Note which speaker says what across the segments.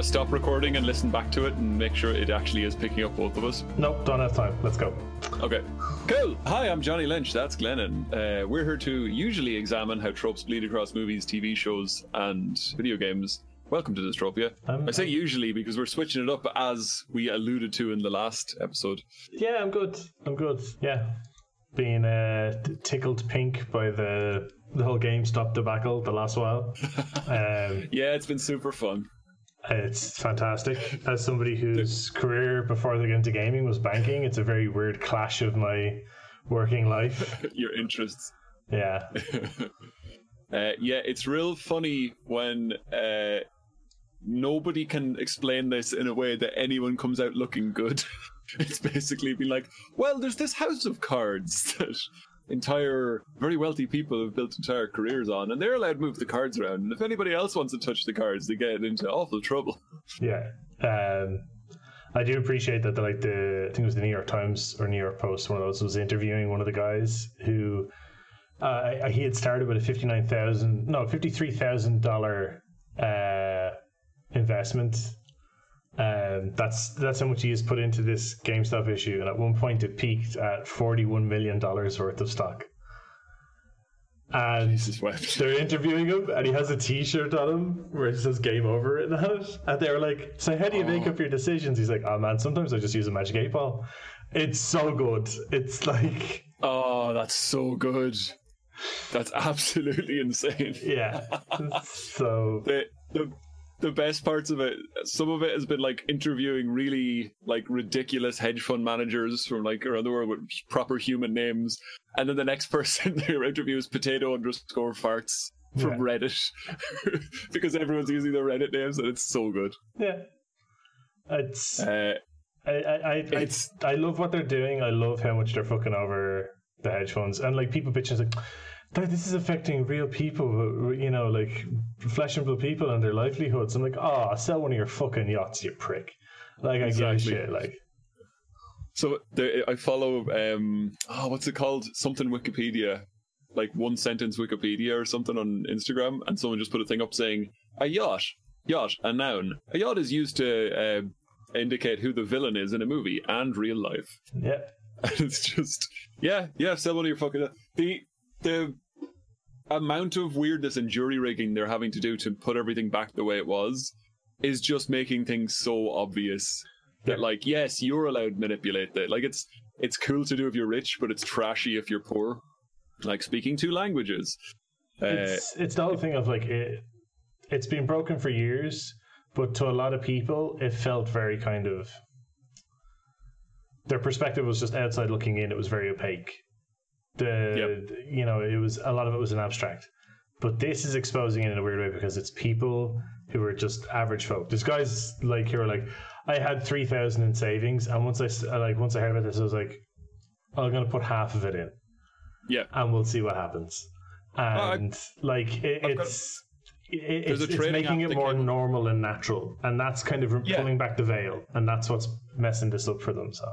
Speaker 1: want to stop recording and listen back to it and make sure it actually is picking up both of us?
Speaker 2: Nope, don't have time. Let's go.
Speaker 1: Okay, cool. Hi, I'm Johnny Lynch. That's Glennon. Uh, we're here to usually examine how tropes bleed across movies, TV shows, and video games. Welcome to Dystropia.
Speaker 2: Um,
Speaker 1: I say usually because we're switching it up as we alluded to in the last episode.
Speaker 2: Yeah, I'm good. I'm good. Yeah, being uh, tickled pink by the the whole GameStop debacle the last while. um,
Speaker 1: Yeah, it's been super fun.
Speaker 2: It's fantastic. As somebody whose career before they got into gaming was banking, it's a very weird clash of my working life.
Speaker 1: Your interests.
Speaker 2: Yeah,
Speaker 1: Uh, yeah, it's real funny when uh, nobody can explain this in a way that anyone comes out looking good. it's basically been like, well, there's this house of cards that entire, very wealthy people have built entire careers on, and they're allowed to move the cards around. And if anybody else wants to touch the cards, they get into awful trouble.
Speaker 2: yeah. Um, I do appreciate that. The, like the, I think it was the New York Times or New York Post, one of those was interviewing one of the guys who uh, he had started with a fifty nine thousand, no, fifty three thousand uh, investment. Um, that's that's how much he has put into this GameStop issue, and at one point it peaked at forty one million dollars worth of stock. And they're interviewing him, and he has a T-shirt on him where it says "Game Over" on it. And they were like, "So how do you make
Speaker 1: Oh.
Speaker 2: up your decisions?" He's like, "Oh man, sometimes I just use a magic eight ball." It's so good. It's like,
Speaker 1: Oh, that's so good. That's absolutely insane.
Speaker 2: yeah. so
Speaker 1: the the the best parts of it some of it has been like interviewing really like ridiculous hedge fund managers from like around the world with proper human names and then the next person they interview is potato underscore farts from
Speaker 2: Yeah.
Speaker 1: reddit because everyone's using their reddit names and it's so good
Speaker 2: yeah, it's
Speaker 1: uh,
Speaker 2: I I I,
Speaker 1: It's-
Speaker 2: I I love what they're doing. I love how much they're fucking over the hedge funds and like people bitching like. "Dad, This is affecting real people, you know, like flesh and blood people and their livelihoods. I'm like, oh, sell one of your fucking yachts, you prick. Like, I give a
Speaker 1: Exactly.
Speaker 2: shit. Like,
Speaker 1: so there, i follow um oh what's it called something wikipedia like one sentence wikipedia or something on instagram and someone just put a thing up saying a yacht yacht a noun a yacht is used to uh, indicate who the villain is in a movie and real life
Speaker 2: yeah,
Speaker 1: and it's just yeah yeah sell one of your fucking the the amount of weirdness and jury rigging they're having to do to put everything back the way it was is just making things so obvious that
Speaker 2: Yeah.
Speaker 1: like yes you're allowed to manipulate that like it's it's cool to do if you're rich but it's trashy if you're poor like speaking two languages uh,
Speaker 2: it's it's the whole thing of like it. It's been broken for years, but to a lot of people, it felt very kind of. Their perspective was just outside looking in. It was very opaque. The you know it was a lot of it was an abstract, but this is exposing it in a weird way because it's people who are just average folk. There's guys like who are like, I had three thousand in savings, and once i uh, like once I heard about this, I was like, I'm gonna put half of it in
Speaker 1: yeah
Speaker 2: and we'll see what happens.
Speaker 1: I-
Speaker 2: And like it, it's it, it's, it's making it more
Speaker 1: came-
Speaker 2: normal and natural, and that's kind of
Speaker 1: Yeah.
Speaker 2: pulling back the veil, and that's what's messing this up for them. So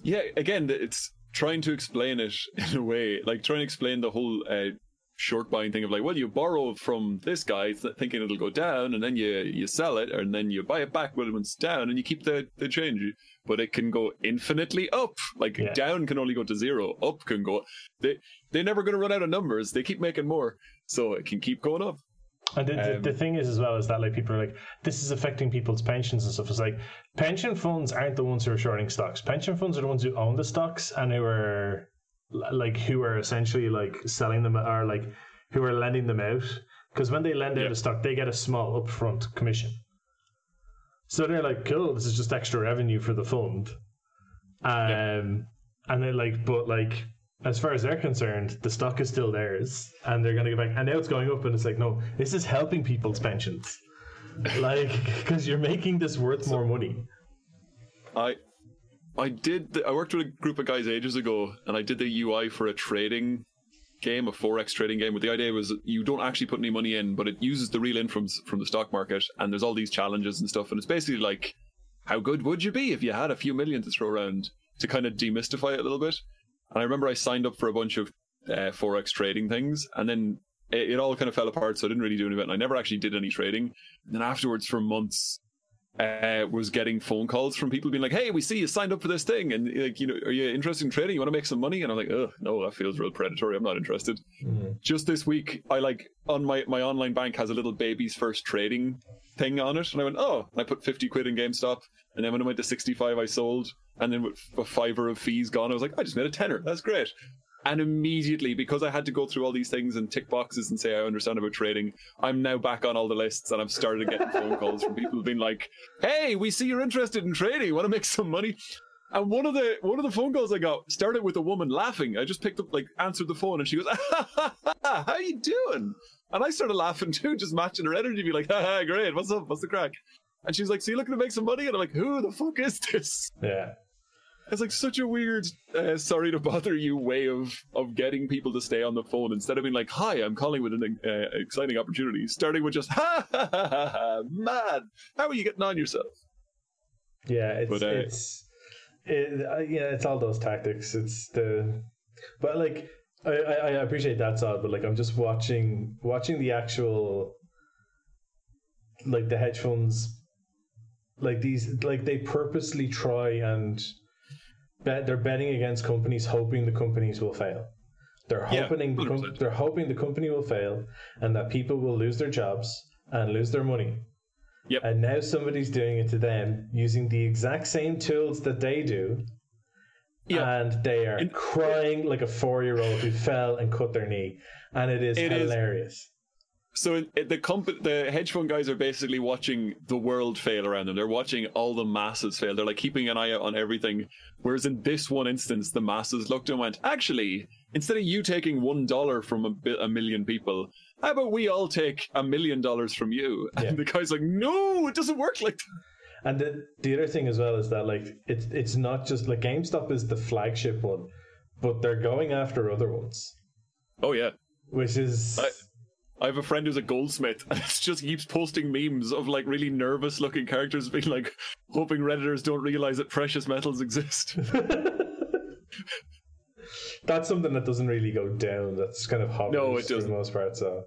Speaker 1: yeah again it's trying to explain it in a way like trying to explain the whole uh, short buying thing of like well you borrow from this guy th- thinking it'll go down and then you you sell it and then you buy it back when it's down and you keep the the change. But it can go infinitely up. Like
Speaker 2: Yeah.
Speaker 1: down can only go to zero up can go they they're never going to run out of numbers. They keep making more. So it can keep going up
Speaker 2: And the, the,
Speaker 1: Um,
Speaker 2: the thing is, as well, is that like people are like, this is affecting people's pensions and stuff. It's like pension funds aren't the ones who are shorting stocks. Pension funds are the ones who own the stocks and who are like who are essentially like selling them or like who are lending them out. Because when they lend
Speaker 1: Yeah.
Speaker 2: out a stock, they get a small upfront commission. So they're like, cool, this is just extra revenue for the fund. Um,
Speaker 1: Yeah.
Speaker 2: and then like, but like, as far as they're concerned, the stock is still theirs, and they're gonna go back. And now it's going up, and it's like, no, this is helping people's pensions, like, because you're making this worth more money.
Speaker 1: I I did. The, I worked with a group of guys ages ago, and I did the UI for a trading game, a forex trading game. But the idea was you don't actually put any money in, but it uses the real in from from the stock market, and there's all these challenges and stuff. And it's basically like, how good would you be if you had a few million to throw around to kind of demystify it a little bit? And I remember I signed up for a bunch of uh, forex trading things, and then it, it all kind of fell apart. So I didn't really do any of it. And I never actually did any trading. And then afterwards, for months, uh, was getting phone calls from people being like, "Hey, we see you signed up for this thing, and like, you know, are you interested in trading? You want to make some money?" And I'm like, "Oh, no, that feels real predatory. I'm not interested."
Speaker 2: Mm-hmm.
Speaker 1: Just this week, I like on my my online bank has a little baby's first trading thing on it, and I went, "Oh," and I put fifty quid in GameStop, and then when I went to sixty five, I sold, and then with a fiver of fees gone, I was like, "I just made a tenner. That's great." And immediately, because I had to go through all these things and tick boxes and say I understand about trading, I'm now back on all the lists and I've started getting phone calls from people being like, "Hey, we see you're interested in trading. Want to make some money?" And one of the one of the phone calls I got started with a woman laughing. I just picked up, like, answered the phone, and she goes, "How you doing?" And I started laughing too, just matching her energy, be like, "Ha great, what's up? What's the crack?" And she's like, "So you looking to make some money?" And I'm like, "Who the fuck is this?"
Speaker 2: Yeah.
Speaker 1: It's like such a weird, uh, sorry to bother you way of of getting people to stay on the phone instead of being like, "Hi, I'm calling with an uh, exciting opportunity." Starting with just, "Ha ha ha ha, ha man, how are you getting on yourself?"
Speaker 2: Yeah, it's
Speaker 1: But, uh,
Speaker 2: it's it, uh, yeah, it's all those tactics. It's the but like I, I, I appreciate that side, but like I'm just watching watching the actual like the hedge funds like these like they purposely try and bet they're betting against companies hoping the companies will fail. They're
Speaker 1: Yeah,
Speaker 2: hoping the com- they're hoping the company will fail and that people will lose their jobs and lose their money.
Speaker 1: Yep.
Speaker 2: And now somebody's doing it to them using the exact same tools that they do.
Speaker 1: Yeah.
Speaker 2: And they are
Speaker 1: In-
Speaker 2: crying like a four year old who fell and cut their knee. And it is
Speaker 1: It is-
Speaker 2: hilarious.
Speaker 1: So the comp- the hedge fund guys are basically watching the world fail around them. They're watching all the masses fail. They're like keeping an eye out on everything. Whereas in this one instance, the masses looked and went, actually, instead of you taking one dollar from a, bi- a million people, how about we all take a million dollars from you?
Speaker 2: Yeah.
Speaker 1: And the guy's like, no, it doesn't work like that.
Speaker 2: And the, the other thing as well is that like it's it's not just like GameStop is the flagship one, but they're going after other ones,
Speaker 1: Oh yeah.
Speaker 2: which is
Speaker 1: I- I have a friend who's a goldsmith, and it just keeps posting memes of like really nervous looking characters being like, hoping redditors don't realize that precious metals exist.
Speaker 2: that's something that doesn't really go down. That's kind of hovers
Speaker 1: No, it
Speaker 2: for the
Speaker 1: doesn't.
Speaker 2: most part. So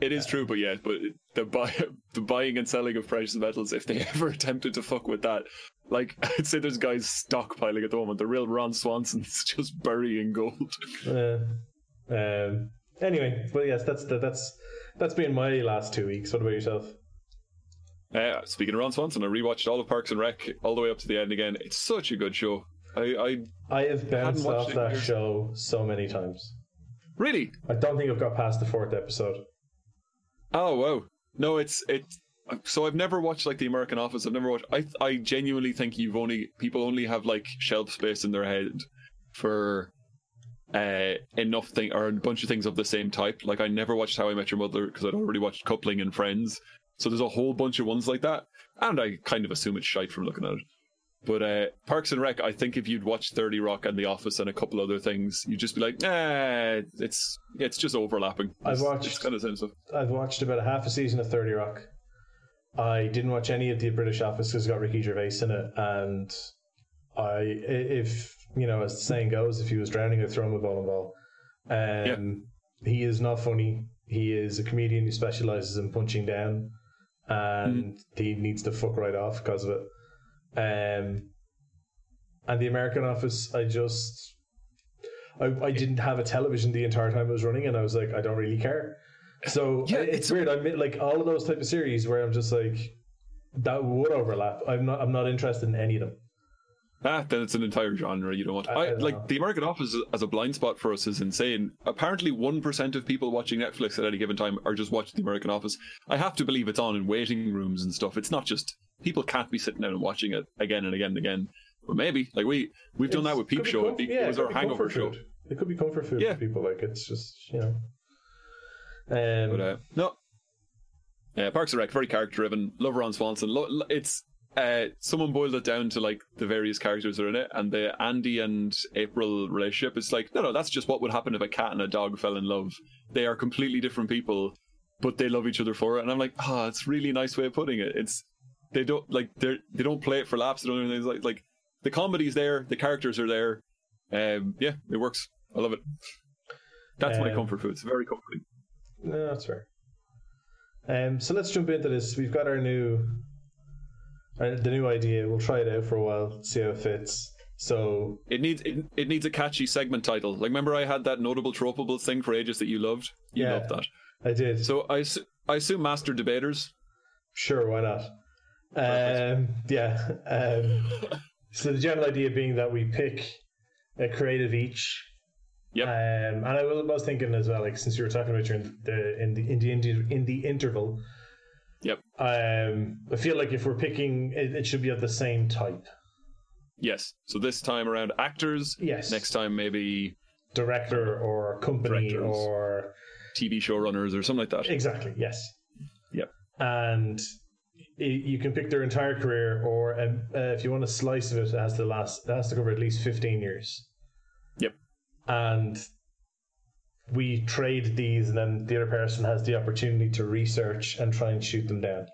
Speaker 1: It is true, but yeah, but the buy the buying and selling of precious metals, if they ever attempted to fuck with that, like I'd say there's guys stockpiling at the moment. The real Ron Swanson's just burying gold.
Speaker 2: uh, um, anyway, but yes, that's that, that's that's been my last two weeks. What about yourself?
Speaker 1: Uh, speaking of Ron Swanson, I rewatched all of Parks and Rec all the way up to the end again. It's such a good show. I, I
Speaker 2: I have bounced off that
Speaker 1: years.
Speaker 2: show so many times.
Speaker 1: really
Speaker 2: I don't think I've got past the fourth episode.
Speaker 1: Oh wow! No, it's it. So I've never watched like the American Office. I've never watched. I I genuinely think you've only people only have like shelf space in their head for uh enough thing or a bunch of things of the same type. Like I never watched How I Met Your Mother because I'd already watched Coupling and Friends. So there's a whole bunch of ones like that, and I kind of assume it's shite from looking at it. But uh, Parks and Rec, I think if you'd watched Thirty Rock and The Office and a couple other things, you'd just be like, eh, it's it's just overlapping.
Speaker 2: I've watched-
Speaker 1: it's kind of same stuff.
Speaker 2: I've watched about a half a season of Thirty Rock. I didn't watch any of the British Office because it's got Ricky Gervais in it, and i- if you know, as the saying goes, if he was drowning, I'd throw him a bowling ball. Um, he is not funny. He is a comedian who specializes in punching down, and he needs to fuck right off because of it. Um, and the American Office, I just, I, I didn't have a television the entire time it was running, and I was like, I don't really care. So
Speaker 1: Yeah,
Speaker 2: it's,
Speaker 1: it's-
Speaker 2: weird. I mean, like all of those type of series where I'm just like, that would overlap. I'm not. I'm not interested in any of them.
Speaker 1: Ah, then it's an entire genre you don't want.
Speaker 2: I-
Speaker 1: I, like the American Office as a blind spot for us is insane. Apparently, one percent of people watching Netflix at any given time are just watching the American Office. I have to believe it's on in waiting rooms and stuff. It's not just people can't be sitting down and watching it again and again and again. But maybe like we we've done that with Peep Show. It,
Speaker 2: yeah,
Speaker 1: it was
Speaker 2: could
Speaker 1: our hangover show.
Speaker 2: It could be comfort food
Speaker 1: Yeah.
Speaker 2: for people. Like it's just you know. Um,
Speaker 1: But uh, no, yeah, Parks and Rec very character driven. Love Ron Swanson. Lo- it's uh, someone boiled it down to like the various characters that are in it, and the Andy and April relationship. It's like no, no, that's just what would happen if a cat and a dog fell in love. They are completely different people, but they love each other for it. And I'm like, ah, it's a really nice way of putting it. It's they don't like they they don't play it for laughs. They don't do. It's like like the comedy's there, the characters are there. Um, yeah, it works. I love it. That's my
Speaker 2: Um,
Speaker 1: comfort food. It's very comforting.
Speaker 2: No, that's fair. Um, so let's jump into this. We've got our new, the new idea. We'll try it out for a while, see how it fits. So
Speaker 1: It needs it, it needs a catchy segment title. Like remember I had that notable tropable thing for ages that you loved. You
Speaker 2: Yeah.
Speaker 1: loved that.
Speaker 2: I did.
Speaker 1: So I I assume master debaters.
Speaker 2: Sure, why not? Um, yeah. Um, so the general idea being that we pick a creative each.
Speaker 1: Yep.
Speaker 2: Um, and I was, thinking as well, like since you were talking about the in the in the in the, in the interval. Um, I feel like if we're picking, it, it should be of the same type.
Speaker 1: Yes. So this time around actors.
Speaker 2: Yes.
Speaker 1: Next time maybe
Speaker 2: Director or company
Speaker 1: Directors.
Speaker 2: or
Speaker 1: TV showrunners or something like that.
Speaker 2: exactly yes.
Speaker 1: Yep.
Speaker 2: And y- you can pick their entire career, or um, uh, if you want a slice of it, it has to last. It has to cover at least fifteen years.
Speaker 1: Yep.
Speaker 2: and we trade these, and then the other person has the opportunity to research and try and shoot them down.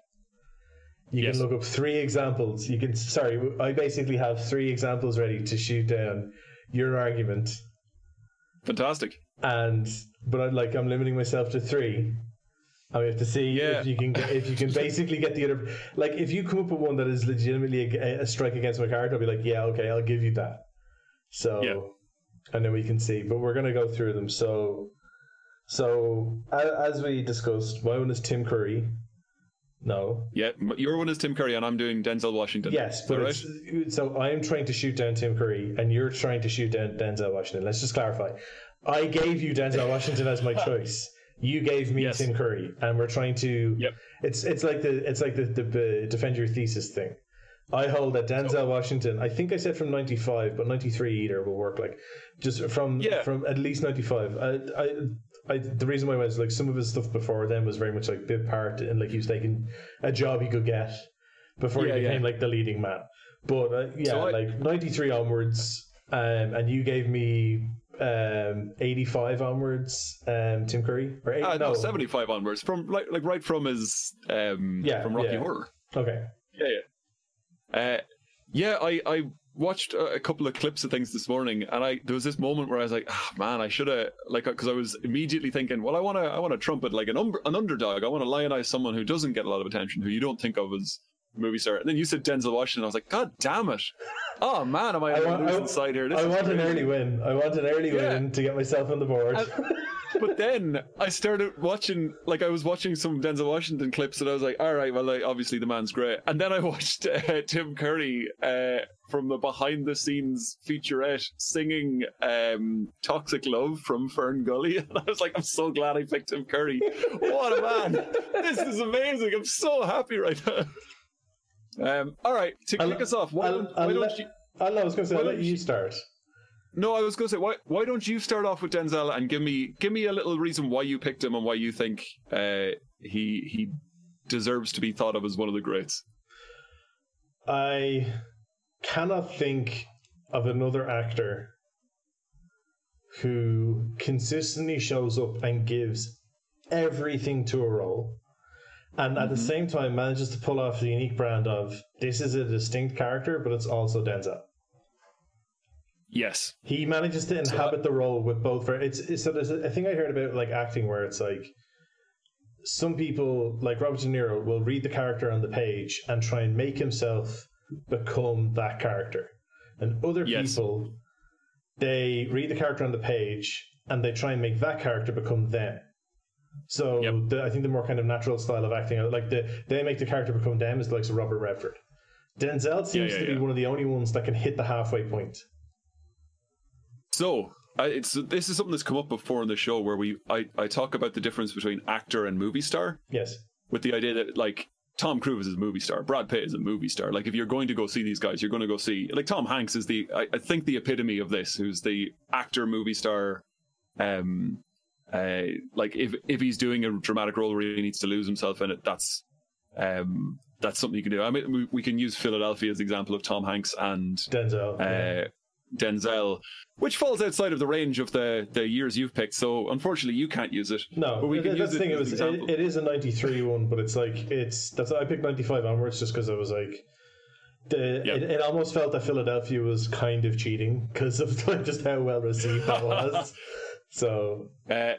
Speaker 2: You
Speaker 1: Yes.
Speaker 2: can look up three examples. You can, sorry, I basically have three examples ready to shoot down your argument,
Speaker 1: Fantastic.
Speaker 2: and but I'm like I'm limiting myself to three. And we have to see
Speaker 1: Yeah.
Speaker 2: if you can get, if you can basically get the other like if you come up with one that is legitimately a, a uh, strike against my card, I'll be like, yeah, okay, I'll give you that. So,
Speaker 1: Yeah.
Speaker 2: And then we can see. But we're gonna go through them. So, so as we discussed, my one is Tim Curry. No.
Speaker 1: Yeah. Your one is Tim Curry and I'm doing Denzel Washington.
Speaker 2: Yes, but
Speaker 1: right?
Speaker 2: so I am trying to shoot down Tim Curry, and you're trying to shoot down Denzel Washington. Let's just clarify. I gave you Denzel Washington as my choice. You gave me
Speaker 1: Yes.
Speaker 2: Tim Curry, and we're trying to.
Speaker 1: Yep.
Speaker 2: It's it's like the it's like the, the, uh, defend your thesis thing. I hold that Denzel Washington. I think I said from ninety five, but ninety three either will work. Like just from
Speaker 1: Yeah.
Speaker 2: from at least ninety five. I, I I the reason why I was like some of his stuff before then was very much like bit part and like he was taking a job he could get before
Speaker 1: Yeah,
Speaker 2: he
Speaker 1: yeah.
Speaker 2: became like the leading man. But uh, yeah,
Speaker 1: So I-
Speaker 2: like ninety three onwards, um, and you gave me um eighty five onwards, um, Tim Curry or eight,
Speaker 1: Ah, no,
Speaker 2: no
Speaker 1: 75 onwards from like like right from his um
Speaker 2: Yeah,
Speaker 1: from Rocky
Speaker 2: yeah.
Speaker 1: Horror.
Speaker 2: Okay,
Speaker 1: Yeah, yeah. Uh, yeah, I, I watched a, couple of clips of things this morning, and I there was this moment where I was like, ah, man, I should have like because I was immediately thinking, well, I want to I want to trumpet like an um, an underdog. I want to lionize someone who doesn't get a lot of attention, who you don't think of as a movie star. And then you said Denzel Washington. I was like, God damn it! Oh man, am I,
Speaker 2: I
Speaker 1: on
Speaker 2: want- I-
Speaker 1: losing side here? This
Speaker 2: I want an early win. I want an early
Speaker 1: Yeah.
Speaker 2: win to get myself on the board.
Speaker 1: But then I started watching, like I was watching some Denzel Washington clips, and I was like, all right, well, like, obviously the man's great. And then I watched uh, Tim Curry uh, from the behind the scenes featurette singing um, "Toxic Love" from Fern Gully, and I was like, I'm so glad I picked Tim Curry. What a man! This is amazing. I'm so happy right now. Um, all right, to
Speaker 2: I'll-
Speaker 1: kick us off, why,
Speaker 2: I'll,
Speaker 1: why
Speaker 2: I'll
Speaker 1: don't
Speaker 2: let,
Speaker 1: you?
Speaker 2: I was going to say,
Speaker 1: why
Speaker 2: I'll let you- start.
Speaker 1: No, I was going to say, why why don't you start off with Denzel and give me give me a little reason why you picked him and why you think uh, he he deserves to be thought of as one of the greats.
Speaker 2: I cannot think of another actor who consistently shows up and gives everything to a role and at the
Speaker 1: Mhm.
Speaker 2: same time manages to pull off the unique brand of this is a distinct character but it's also Denzel.
Speaker 1: Yes,
Speaker 2: He manages to inhabit the role with both. ver- It's, it's so there's a, thing I heard about like acting where it's like some people like Robert De Niro will read the character on the page and try and make himself become that character, and other
Speaker 1: Yes.
Speaker 2: people they read the character on the page and they try and make that character become them. So
Speaker 1: Yep.
Speaker 2: the, I think the more kind of natural style of acting, like the they make the character become them, is like so Robert Redford. Denzel seems
Speaker 1: yeah,
Speaker 2: to be
Speaker 1: yeah.
Speaker 2: one of the only ones that can hit the halfway point.
Speaker 1: So I it's this is something that's come up before in the show where we I, I talk about the difference between actor and movie star
Speaker 2: Yes.
Speaker 1: with the idea that like Tom Cruise is a movie star, Brad Pitt is a movie star. Like if you're going to go see these guys, you're going to go see like Tom Hanks is the I, I think the epitome of this, who's the actor movie star. Um, uh, like if if he's doing a dramatic role where he needs to lose himself in it, that's um that's something you can do. I mean, we, we can use Philadelphia as the example of Tom Hanks and
Speaker 2: Denzel. yeah.
Speaker 1: Denzel, which falls outside of the range of the, the years you've picked. So unfortunately, you can't use it.
Speaker 2: No,
Speaker 1: but we can
Speaker 2: that's
Speaker 1: use
Speaker 2: the
Speaker 1: it
Speaker 2: thing. It
Speaker 1: as
Speaker 2: was it, it is a '93 one, but it's like it's that's I picked '95 onwards just because I was like, the
Speaker 1: Yeah.
Speaker 2: it, it almost felt that Philadelphia was kind of cheating because of like, just how well received that was. so
Speaker 1: Uh,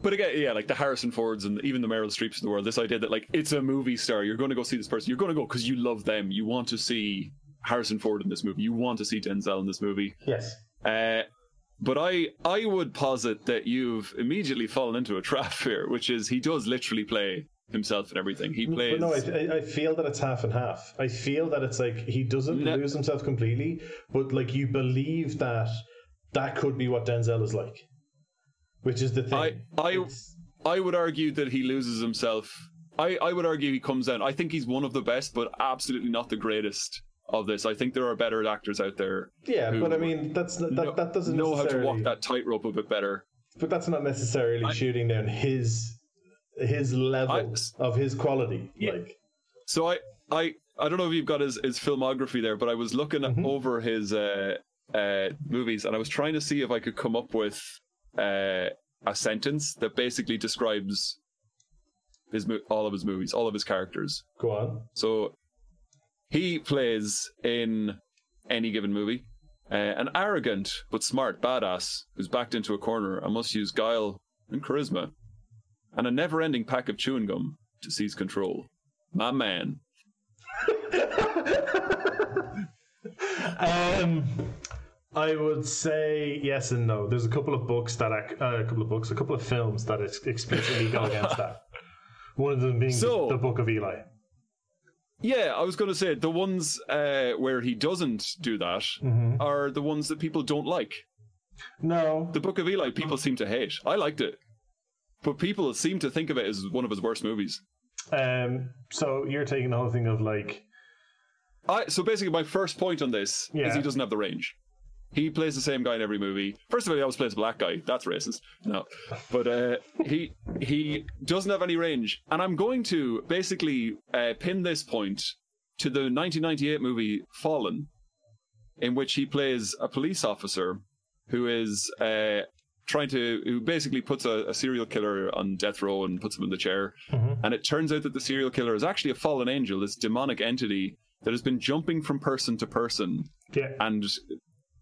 Speaker 1: but again, yeah, like the Harrison Fords and even the Meryl Streeps of the world, this idea that like it's a movie star, you're going to go see this person, you're going to go because you love them, you want to see Harrison Ford in this movie, you want to see Denzel in this movie.
Speaker 2: Yes.
Speaker 1: Uh, but I I would posit that you've immediately fallen into a trap here, which is he does literally play himself and everything. He plays.
Speaker 2: But no, I, I feel that it's half and half. I feel that it's like he doesn't
Speaker 1: No.
Speaker 2: lose himself completely, but like you believe that that could be what Denzel is like, which is the thing.
Speaker 1: I I
Speaker 2: It's-
Speaker 1: I would argue that he loses himself. I, I would argue he comes down. I think he's one of the best, but absolutely not the greatest of this. I think there are better actors out there
Speaker 2: yeah, but I mean that's that,
Speaker 1: know,
Speaker 2: that doesn't
Speaker 1: know how to walk that tightrope a bit better.
Speaker 2: but that's not necessarily
Speaker 1: I-
Speaker 2: shooting down his his level
Speaker 1: I-
Speaker 2: of his quality.
Speaker 1: Yeah.
Speaker 2: Like
Speaker 1: So I I I don't know if you've got his, his filmography there, but I was looking
Speaker 2: Mhm.
Speaker 1: over his uh, uh, movies and I was trying to see if I could come up with uh, a sentence that basically describes his mo- all of his movies, all of his characters.
Speaker 2: go on.
Speaker 1: So he plays in any given movie uh, an arrogant but smart badass who's backed into a corner and must use guile and charisma and a never ending pack of chewing gum to seize control. My man.
Speaker 2: Um, I would say yes and no. There's a couple of books that ac- uh, a couple of books, a couple of films that explicitly go against that. One of them being
Speaker 1: So-
Speaker 2: the, the Book of Eli.
Speaker 1: Yeah, I was going to say the ones uh, where he doesn't do that
Speaker 2: Mm-hmm.
Speaker 1: are the ones that people don't like.
Speaker 2: No,
Speaker 1: The Book of Eli, people seem to hate. I liked it, but people seem to think of it as one of his worst movies.
Speaker 2: um, so you're taking the whole thing of like,
Speaker 1: I, so basically, my first point on this
Speaker 2: Yeah.
Speaker 1: is he doesn't have the range. He plays the same guy in every movie. First of all, he always plays a black guy. That's racist. No, but uh, he he doesn't have any range. And I'm going to basically uh, pin this point to the 1998 movie Fallen, in which he plays a police officer who is uh, trying to who basically puts a, a serial killer on death row and puts him in the chair.
Speaker 2: Mhm.
Speaker 1: And it turns out that the serial killer is actually a fallen angel, this demonic entity that has been jumping from person to person.
Speaker 2: yeah,
Speaker 1: And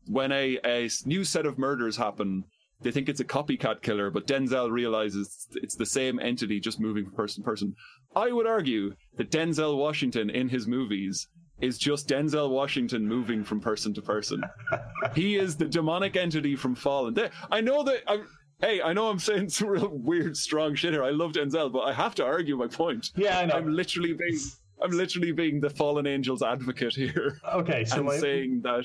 Speaker 1: when a, a new set of murders happen, they think it's a copycat killer, but Denzel realizes it's the same entity just moving from person to person. I would argue that Denzel Washington in his movies is just Denzel Washington moving from person to person. he is the demonic entity from Fallen. There- I know that. I'm, hey, I know I'm saying some real weird, strong shit here. I love Denzel, but I have to argue my point.
Speaker 2: yeah, I know.
Speaker 1: I'm literally being. I'm literally being the fallen angel's advocate here
Speaker 2: okay, so
Speaker 1: and
Speaker 2: my,
Speaker 1: saying that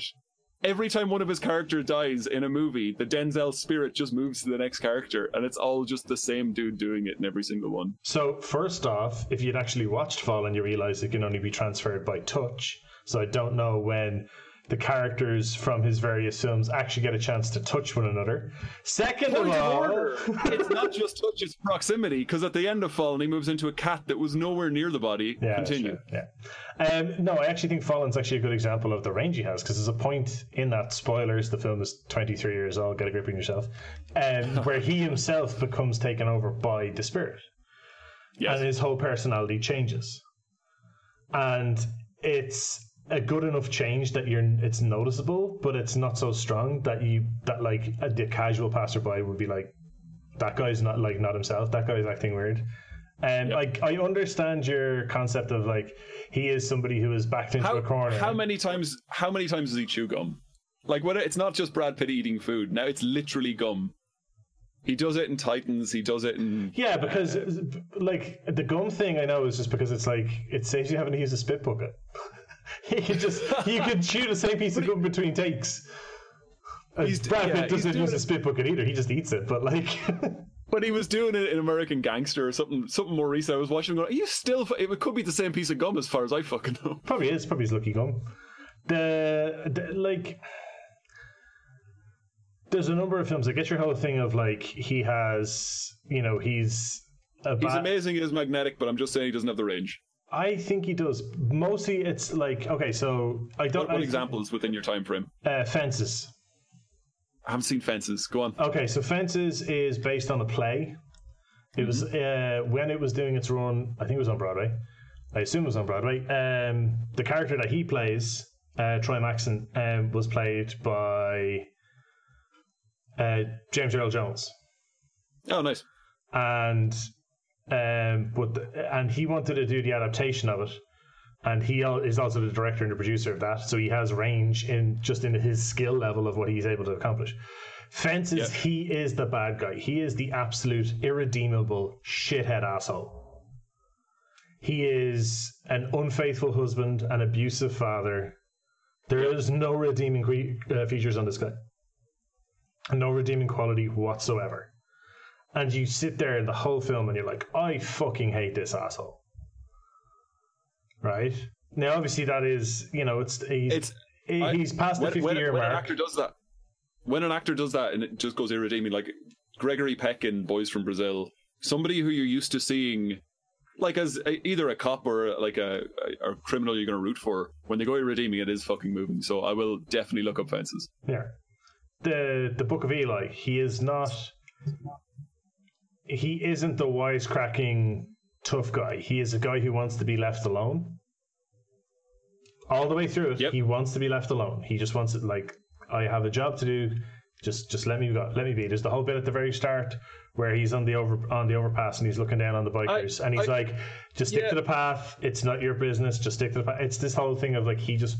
Speaker 1: every time one of his characters dies in a movie, the Denzel spirit just moves to the next character, and it's all just the same dude doing it in every single one.
Speaker 2: so first off, if you'd actually watched Fallen, you realize it can only be transferred by touch. So I don't know when the characters from his various films actually get a chance to touch one another. Second of
Speaker 1: Point of
Speaker 2: all,
Speaker 1: order. it's not just touch; it's proximity. Because at the end of Fallen, he moves into a cat that was nowhere near the body.
Speaker 2: Yeah,
Speaker 1: Continue.
Speaker 2: Yeah. Um, no, I actually think Fallen's actually a good example of the range he has because there's a point in that spoilers. The film is 23 years old. Get a grip on yourself. Um, where he himself becomes taken over by the spirit,
Speaker 1: Yes.
Speaker 2: and his whole personality changes. And it's a good enough change that you're it's noticeable, but it's not so strong that you that like a, the casual passerby would be like, that guy's not like not himself. That guy's acting weird. And
Speaker 1: Yep.
Speaker 2: I I understand your concept of like he is somebody who is backed into
Speaker 1: how,
Speaker 2: a corner.
Speaker 1: how many times? How many times does he chew gum? Like, what? It's not just Brad Pitt eating food. Now it's literally gum. He does it in Titans. He does it in.
Speaker 2: yeah, uh, because like the gum thing, I know is just because it's like it saves you having to use a spit bucket. you can just you could chew the same piece of gum between takes. Uh,
Speaker 1: He's-
Speaker 2: Brad Pitt
Speaker 1: he's
Speaker 2: doesn't use a spit bucket either. He just eats it. But like,
Speaker 1: But he was doing it in American Gangster or something, something more recent. I was watching. Going, Are you still? fu- It could be the same piece of gum, as far as I fucking know.
Speaker 2: probably is probably his lucky gum. The, the like. There's a number of films. I get your whole thing of like he has, you know, he's a
Speaker 1: He's amazing. He's magnetic, but I'm just saying he doesn't have the range.
Speaker 2: I think he does. Mostly, it's like okay. So I don't.
Speaker 1: What, what
Speaker 2: I-
Speaker 1: examples within your time frame?
Speaker 2: Uh, Fences.
Speaker 1: I haven't seen Fences. Go on.
Speaker 2: Okay, so Fences is based on a play. It was uh, when it was doing its run. I think it was on Broadway. I assume it was on Broadway. Um, the character that he plays, uh, Troy Maxon, um, was played by uh, James Earl Jones.
Speaker 1: Oh, nice.
Speaker 2: and um, but the, and he wanted to do the adaptation of it, and he al- is also the director and the producer of that, so he has range in just in his skill level of what he's able to accomplish. Fences,
Speaker 1: Yeah.
Speaker 2: he is the bad guy. He is the absolute irredeemable shithead asshole. He is an unfaithful husband, an abusive father. There is no redeeming que- uh, features on this guy. No redeeming quality whatsoever. And you sit there in the whole film and you're like, I fucking hate this asshole. Right? Now, obviously, that is, you know, it's he's,
Speaker 1: It's
Speaker 2: he-
Speaker 1: I-
Speaker 2: he's past the 50
Speaker 1: when,
Speaker 2: year
Speaker 1: when an
Speaker 2: mark.
Speaker 1: actor does that, when an actor does that and it just goes irredeeming, like Gregory Peck in Boys from Brazil, somebody who you're used to seeing, like as a, either a cop or like a, a, a criminal you're going to root for, when they go irredeeming, it is fucking moving. So I will definitely look up fences.
Speaker 2: Yeah. The the Book of Eli, he is not he isn't the wisecracking tough guy. He is a guy who wants to be left alone. All the way through it,
Speaker 1: Yep.
Speaker 2: he wants to be left alone. He just wants it like I have a job to do. Just just let me go. Let me be. There's the whole bit at the very start where he's on the over on the overpass and he's looking down on the bikers and he's
Speaker 1: I-
Speaker 2: like, just stick
Speaker 1: Yeah.
Speaker 2: to the path. It's not your business. Just stick to the path. It's this whole thing of like he just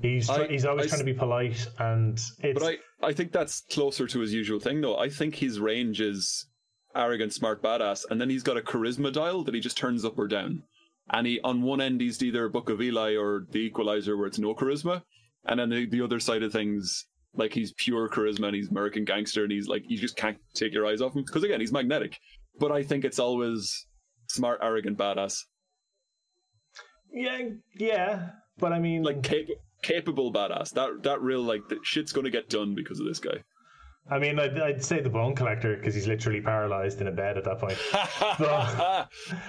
Speaker 2: he's try-
Speaker 1: I-
Speaker 2: he's always
Speaker 1: I
Speaker 2: trying to be polite and it's
Speaker 1: But I, I think that's closer to his usual thing, though. I think his range is arrogant, smart, badass, and then he's got a charisma dial that he just turns up or down. And he, on one end, he's either Book of Eli or The Equalizer, where it's no charisma, and then the, the other side of things, like he's pure charisma and he's American gangster, and he's like you just can't take your eyes off him because again, he's magnetic. But I think it's always smart, arrogant, badass,
Speaker 2: Yeah, yeah, but I mean,
Speaker 1: like cap- capable badass. That that real like the shit's gonna get done because of this guy.
Speaker 2: I mean, I'd, I'd say the Bone Collector because he's literally paralyzed in a bed at that point.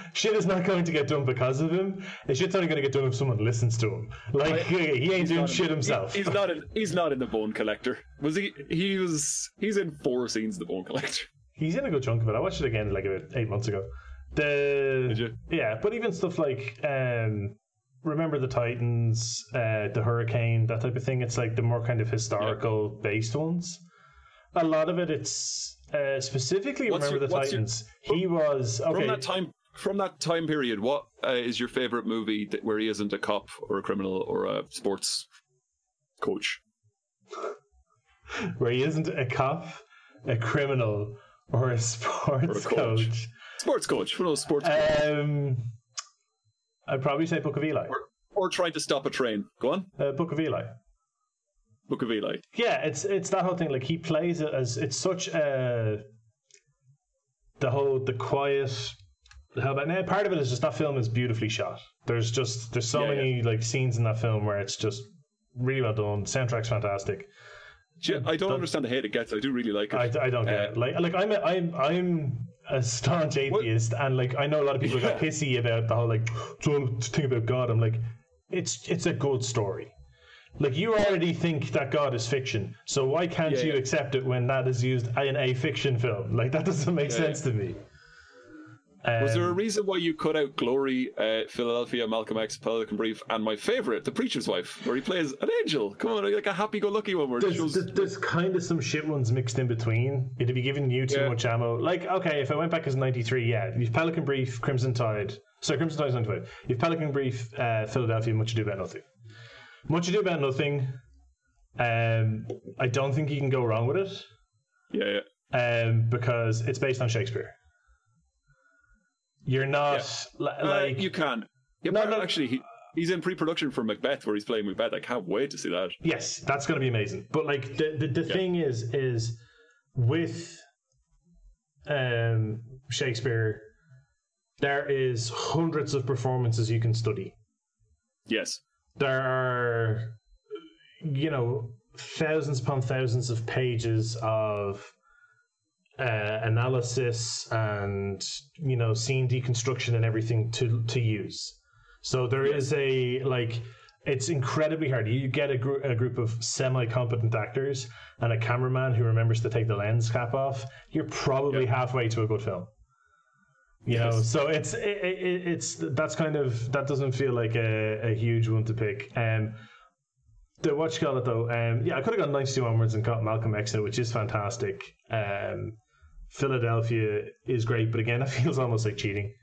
Speaker 2: Shit is not going to get done because of him. The shit's only going to get done if someone listens to him. Like he ain't doing shit
Speaker 1: in-
Speaker 2: himself.
Speaker 1: he- he's not in. He's not in the Bone Collector. Was he? He was. He's in four scenes. The Bone Collector.
Speaker 2: He's in a good chunk of it. I watched it again like about eight months ago. The
Speaker 1: Did you?
Speaker 2: yeah, but even stuff like um, Remember the Titans, uh, the Hurricane, that type of thing. It's like the more kind of historical based ones. A lot of it, it's uh, specifically
Speaker 1: What's
Speaker 2: Remember
Speaker 1: your-
Speaker 2: the
Speaker 1: what's your-
Speaker 2: Titans. he was okay.
Speaker 1: From that time. From that time period, what uh, is your favorite movie that, where he isn't a cop or a criminal or a sports coach?
Speaker 2: where he isn't a cop, a criminal, or a sports
Speaker 1: coach.
Speaker 2: coach.
Speaker 1: Sports coach. Of those sports. coach.
Speaker 2: Um, I'd probably say Book of Eli.
Speaker 1: or, or trying to stop a train. Go on.
Speaker 2: Uh, Book of Eli.
Speaker 1: Book of Eli.
Speaker 2: Yeah, it's it's that whole thing. Like he plays it as it's such a the whole the quiet. How about now? Part of it is just that film is beautifully shot. There's just there's so
Speaker 1: Yeah,
Speaker 2: many like scenes in that film where it's just really well done. Soundtrack's fantastic.
Speaker 1: I don't understand the hate it gets. I do really like it.
Speaker 2: I, I don't get
Speaker 1: Uh,
Speaker 2: it. Like like I'm a, I'm I'm a staunch atheist, and like I know a lot of people got
Speaker 1: Yeah.
Speaker 2: pissy about the whole like think about God. I'm like, it's it's a good story. Like you already think that God is fiction, so why can't
Speaker 1: Yeah,
Speaker 2: you
Speaker 1: yeah.
Speaker 2: accept it when that is used in a fiction film? Like that doesn't make
Speaker 1: Yeah,
Speaker 2: sense to me.
Speaker 1: Was there a
Speaker 2: Um,
Speaker 1: reason why you cut out Glory, uh, Philadelphia, Malcolm X, Pelican Brief, and my favorite, The Preacher's Wife, where he plays an angel? Come on, like a happy-go-lucky one where
Speaker 2: There's,
Speaker 1: shows.
Speaker 2: there's, there's kind of some shit ones mixed in between. It'd be giving you too
Speaker 1: Yeah.
Speaker 2: much ammo. Like, okay, if I went back as 93, yeah, you've Pelican Brief, Crimson Tide. So Crimson Tide's 95. You've Pelican Brief, uh, Philadelphia, Much Ado About Nothing. Much Ado About Nothing, um, I don't think you can go wrong with it
Speaker 1: Yeah, yeah.
Speaker 2: um, because it's based on Shakespeare. You're not li-
Speaker 1: Uh,
Speaker 2: like
Speaker 1: you can. Yeah,
Speaker 2: No, no.
Speaker 1: actually, he, he's in pre-production for Macbeth, where he's playing Macbeth. I can't wait to see that.
Speaker 2: Yes, that's going to be amazing. But like the the, the
Speaker 1: Yeah.
Speaker 2: thing is is with um Shakespeare there is hundreds of performances you can study.
Speaker 1: Yes.
Speaker 2: There are you know thousands upon thousands of pages of uh, analysis and you know scene deconstruction and everything to to use. So there is a like it's incredibly hard. You get a, gr- a group of semi-competent actors and a cameraman who remembers to take the lens cap off. You're probably halfway to a good film. You know, so it's it, it, it's that's kind of that doesn't feel like a, a huge one to pick. Um, the what you call it though, um, yeah, I could have gone 92 onwards and got Malcolm X which is fantastic. Um, Philadelphia is great, but again, it feels almost like cheating.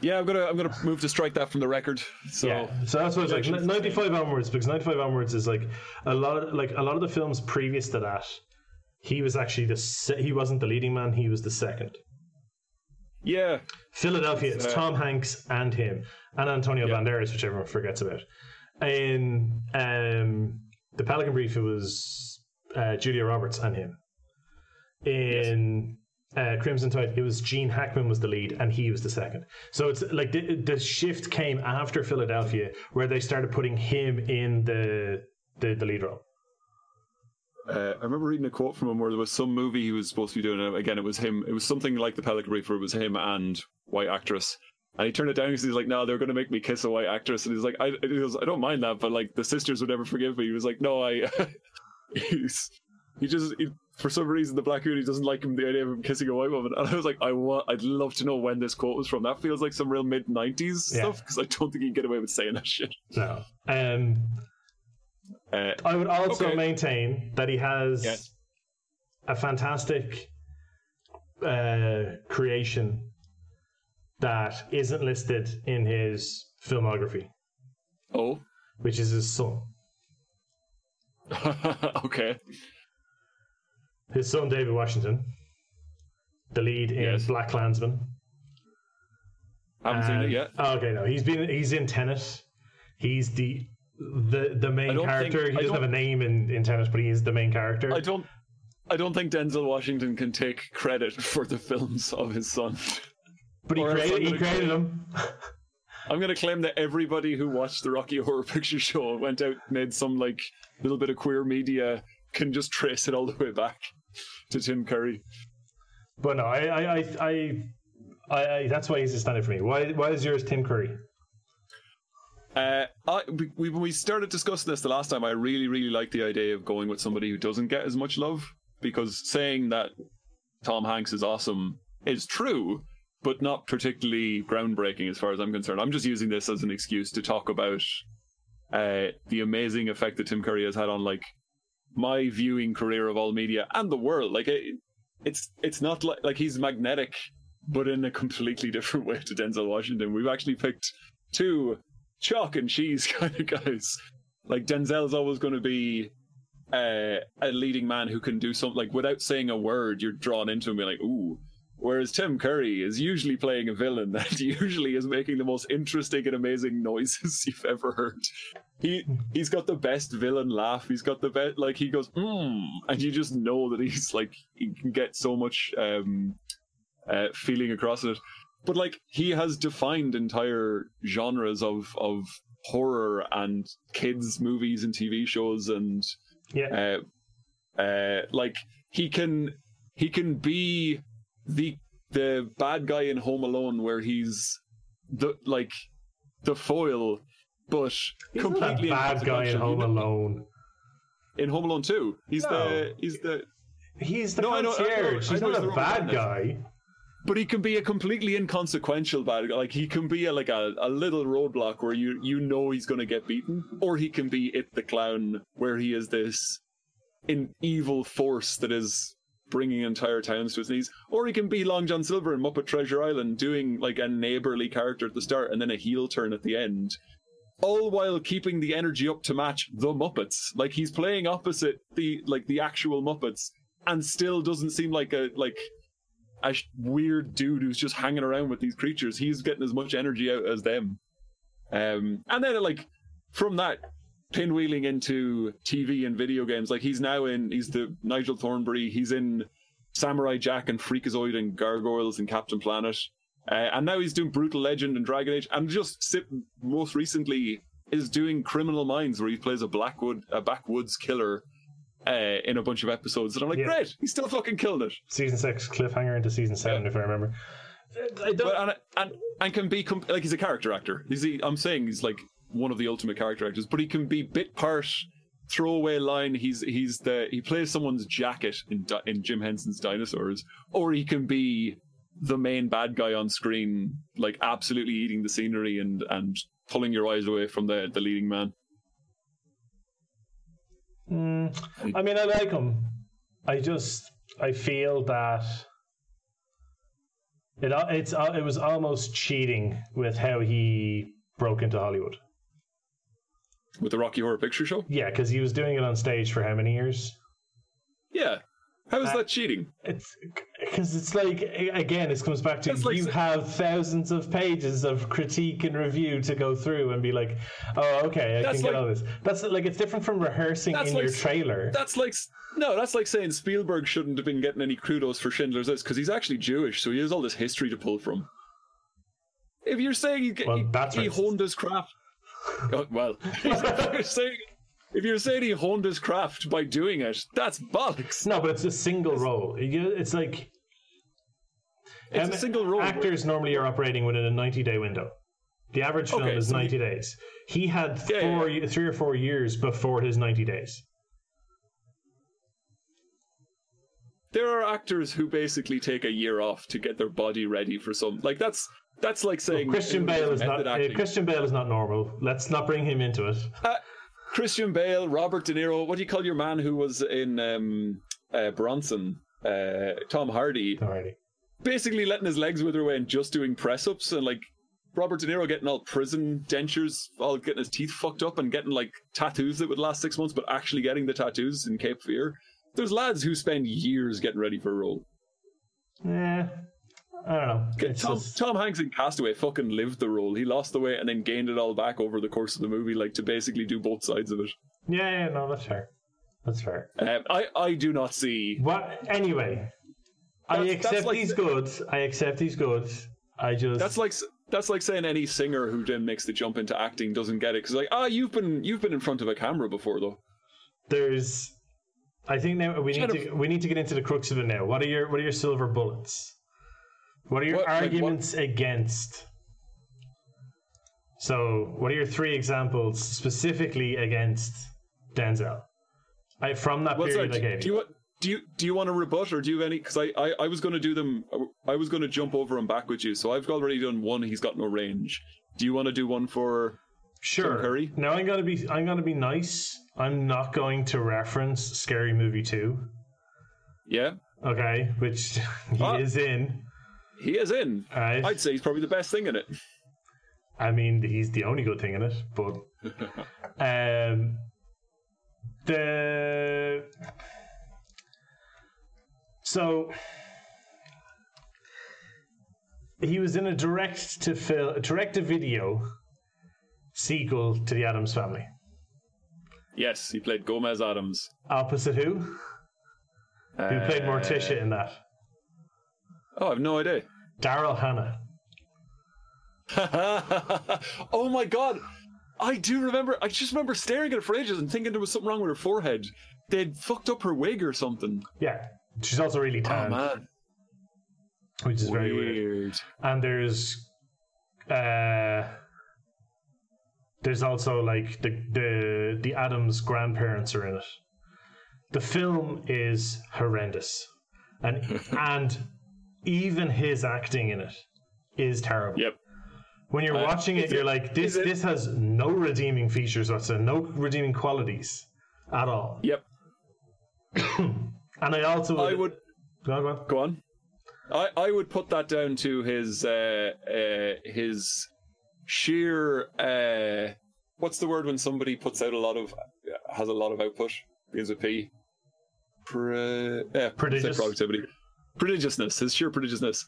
Speaker 1: Yeah, I'm gonna I'm gonna move to strike that from the record. So
Speaker 2: yeah, so that's what it's like. Ninety five onwards, because ninety five onwards is like a lot of like a lot of the films previous to that. He was actually the se- he wasn't the leading man. He was the second.
Speaker 1: Yeah,
Speaker 2: Philadelphia, it's
Speaker 1: Uh,
Speaker 2: Tom Hanks and him, and Antonio
Speaker 1: Yeah.
Speaker 2: Banderas, which everyone forgets about. In um, the Pelican Brief, it was uh, Julia Roberts and him. In uh, Crimson Tide, it was Gene Hackman was the lead, and he was the second. So it's like the, the shift came after Philadelphia, where they started putting him in the the, the lead role.
Speaker 1: Uh, I remember reading a quote from him where there was some movie he was supposed to be doing. and Again, it was him. It was something like the Pelican Brief, where it was him and white actress. And he turned it down because he's like, "No, they're going to make me kiss a white actress." And he's like, "I, he goes, I don't mind that, but like the sisters would never forgive me." He was like, "No, I." he's, he just he, for some reason the black community doesn't like him the idea of him kissing a white woman. And I was like, I want, I'd love to know when this quote was from. That feels like some real mid '90s
Speaker 2: Yeah.
Speaker 1: stuff because I don't think you can get away with saying that shit.
Speaker 2: No. Um,
Speaker 1: Uh,
Speaker 2: I would also
Speaker 1: Okay.
Speaker 2: maintain that he has
Speaker 1: Yes.
Speaker 2: a fantastic uh, creation that isn't listed in his filmography,
Speaker 1: oh,
Speaker 2: which is his son.
Speaker 1: okay.
Speaker 2: His son, David Washington, the lead in
Speaker 1: Yes.
Speaker 2: BlacKkKlansman. I
Speaker 1: haven't seen it yet.
Speaker 2: oh, okay, no, he's been he's in Tenet. He's the the the main character.
Speaker 1: think-
Speaker 2: he doesn't have a name in, in Tenet, but he is the main character.
Speaker 1: I don't. I don't think Denzel Washington can take credit for the films of his son.
Speaker 2: but he created he created them.
Speaker 1: I'm going to claim that everybody who watched the Rocky Horror Picture Show went out made some like little bit of queer media can just trace it all the way back to Tim Curry.
Speaker 2: But no, I, I, I, I, I, I that's why he's a standard for me. Why, why is yours Tim Curry?
Speaker 1: Uh, I, we, we- when we started discussing this the last time, I really, really like the idea of going with somebody who doesn't get as much love because saying that Tom Hanks is awesome is true, but not particularly groundbreaking as far as I'm concerned. I'm just using this as an excuse to talk about uh, the amazing effect that Tim Curry has had on like my viewing career of all media and the world. Like it, it's it's not like like he's magnetic, but in a completely different way to Denzel Washington. We've actually picked two chalk and cheese kind of guys. Like Denzel's always going to be uh, a leading man who can do something like without saying a word, you're drawn into him, be like, ooh. Whereas Tim Curry is usually playing a villain that usually is making the most interesting and amazing noises you've ever heard. He he's got the best villain laugh. He's got the best like he goes mm, and you just know that he's like he can get so much um uh, feeling across it. But like he has defined entire genres of of horror and kids movies and TV shows and
Speaker 2: Yeah,
Speaker 1: uh, uh, like he can he can be the the bad guy in Home Alone where he's the like the foil, but
Speaker 2: he's
Speaker 1: completely
Speaker 2: bad guy in. Home Alone.
Speaker 1: In Home Alone too, he's
Speaker 2: No.
Speaker 1: the he's the
Speaker 2: He's the
Speaker 1: No, I know- I know-
Speaker 2: concierge.
Speaker 1: I
Speaker 2: He's
Speaker 1: know
Speaker 2: not
Speaker 1: he's
Speaker 2: a bad guy.
Speaker 1: But he can be a completely inconsequential bad guy. Like he can be a, like a, a little roadblock where you you know he's going to get beaten, or he can be it the clown where he is this in evil force that is bringing entire towns to his knees, or he can be Long John Silver in Muppet Treasure Island, doing like a neighborly character at the start and then a heel turn at the end. All while keeping the energy up to match the Muppets, like he's playing opposite the like the actual Muppets, and still doesn't seem like a like a weird dude who's just hanging around with these creatures. He's getting as much energy out as them. Um, and then like from that pinwheeling into TV and video games, like he's now in he's the Nigel Thornberry. He's in Samurai Jack and Freakazoid and Gargoyles and Captain Planet. Uh, and now he's doing Brutal Legend and Dragon Age, and just most recently is doing Criminal Minds, where he plays a Blackwood, a backwoods killer, uh, in a bunch of episodes. And I'm like,
Speaker 2: Yeah.
Speaker 1: great, he's still fucking killed it.
Speaker 2: Season six cliffhanger into season seven,
Speaker 1: Yeah.
Speaker 2: if I remember. I don't,
Speaker 1: But, and, and and can be com- like he's a character actor. He's the, I'm saying he's like one of the ultimate character actors, but he can be bit part, throwaway line. He's he's the he plays someone's jacket in in Jim Henson's Dinosaurs, or he can be the main bad guy on screen, like absolutely eating the scenery and and pulling your eyes away from the the leading man.
Speaker 2: Mm, I mean, I like him. I just I feel that It it's it was almost cheating with how he broke into Hollywood.
Speaker 1: with the Rocky Horror Picture Show.
Speaker 2: Yeah, because he was doing it on stage for how many years?
Speaker 1: Yeah, how is
Speaker 2: Uh,
Speaker 1: that cheating?
Speaker 2: It's because it's like again, it comes back to you
Speaker 1: sa-
Speaker 2: have thousands of pages of critique and review to go through and be like, oh, okay, I can get
Speaker 1: like-
Speaker 2: all this. That's like it's different from rehearsing in
Speaker 1: like
Speaker 2: your trailer.
Speaker 1: That's like no, that's like saying Spielberg shouldn't have been getting any kudos for Schindler's List because he's actually Jewish, so he has all this history to pull from. If you're saying he,
Speaker 2: Well,
Speaker 1: he, he honed his craft, Oh, well, you're saying if you're saying he honed his craft by doing it, that's bollocks.
Speaker 2: no, but it's a single role. It's like
Speaker 1: It's
Speaker 2: um,
Speaker 1: a single role.
Speaker 2: Actors normally are operating within a ninety-day window. The average film
Speaker 1: Okay,
Speaker 2: is
Speaker 1: so he-
Speaker 2: ninety days. He had
Speaker 1: Yeah, yeah,
Speaker 2: four, ye- three or four years before his ninety days.
Speaker 1: There are actors who basically take a year off to get their body ready for some. Like that's that's like saying
Speaker 2: Christian
Speaker 1: uh,
Speaker 2: Bale is not. uh. Christian Bale is not normal. Let's not bring him into it.
Speaker 1: Uh, Christian Bale, Robert De Niro. What do you call your man who was in um, uh, Bronson? Uh, Tom Hardy.
Speaker 2: Alrighty.
Speaker 1: Basically letting his legs wither away and just doing press ups and like Robert De Niro getting all prison dentures, all getting his teeth fucked up and getting like tattoos that would last six months, but actually getting the tattoos in Cape Fear. There's lads who spend years getting ready for a role.
Speaker 2: Yeah, I don't know. It's
Speaker 1: Tom,
Speaker 2: just-
Speaker 1: Tom Hanks in Castaway fucking lived the role. He lost the weight and then gained it all back over the course of the movie, like to basically do both sides of it.
Speaker 2: yeah, yeah, no, that's fair. That's fair.
Speaker 1: Um, I, I do not see.
Speaker 2: What? Anyway, I
Speaker 1: That's- that's
Speaker 2: accept
Speaker 1: like
Speaker 2: he's good. I accept he's good. I just
Speaker 1: That's like that's like saying any singer who then makes the jump into acting doesn't get it because like ah you've been you've been in front of a camera before though.
Speaker 2: there's. I think now we need to we need to get into the crux of it now. What are your what are your silver bullets? What are your
Speaker 1: What- like
Speaker 2: arguments against? So, what are your three examples specifically against Denzel? I, from that
Speaker 1: What's
Speaker 2: period
Speaker 1: that?
Speaker 2: I gave
Speaker 1: Do you want do you do you want to rebut or do you have any? Because I, I I was going to do them. I was going to jump over and back with you. So I've already done one. He's got no range. Do you want to do one for?
Speaker 2: Sure.
Speaker 1: Curry?
Speaker 2: Now I'm gonna be I'm gonna be nice. I'm not going to reference Scary Movie two.
Speaker 1: Yeah,
Speaker 2: Okay, which he
Speaker 1: Ah.
Speaker 2: is in.
Speaker 1: He is in.
Speaker 2: Right.
Speaker 1: I'd say he's probably the best thing in it.
Speaker 2: I mean, he's the only good thing in it, but um, the so he was in a direct to film, direct to video sequel to the Addams Family.
Speaker 1: Yes, he played Gomez Addams.
Speaker 2: Opposite who? Who played Morticia in that?
Speaker 1: Oh, I have no idea.
Speaker 2: Daryl Hannah.
Speaker 1: oh my god. I do remember I just remember staring at her for ages and thinking there was something wrong with her forehead. They'd fucked up her wig or something.
Speaker 2: Yeah, she's also really
Speaker 1: Oh
Speaker 2: tan,
Speaker 1: man.
Speaker 2: which is very weird.
Speaker 1: Weird.
Speaker 2: and there's uh there's also like the the the Addams grandparents are in it. The film is horrendous. And and even his acting in it is terrible.
Speaker 1: Yep.
Speaker 2: When you're
Speaker 1: Uh,
Speaker 2: watching it, you're
Speaker 1: it-
Speaker 2: like, this this has no redeeming features whatsoever, no redeeming qualities at all.
Speaker 1: Yep.
Speaker 2: And I also
Speaker 1: I would
Speaker 2: go on, go on.
Speaker 1: go on. I, I would put that down to his uh, uh, his sheer uh, what's the word when somebody puts out a lot of has a lot of output begins with P. Pro, yeah,
Speaker 2: Prodigious.
Speaker 1: productivity, prodigiousness, his sheer prodigiousness.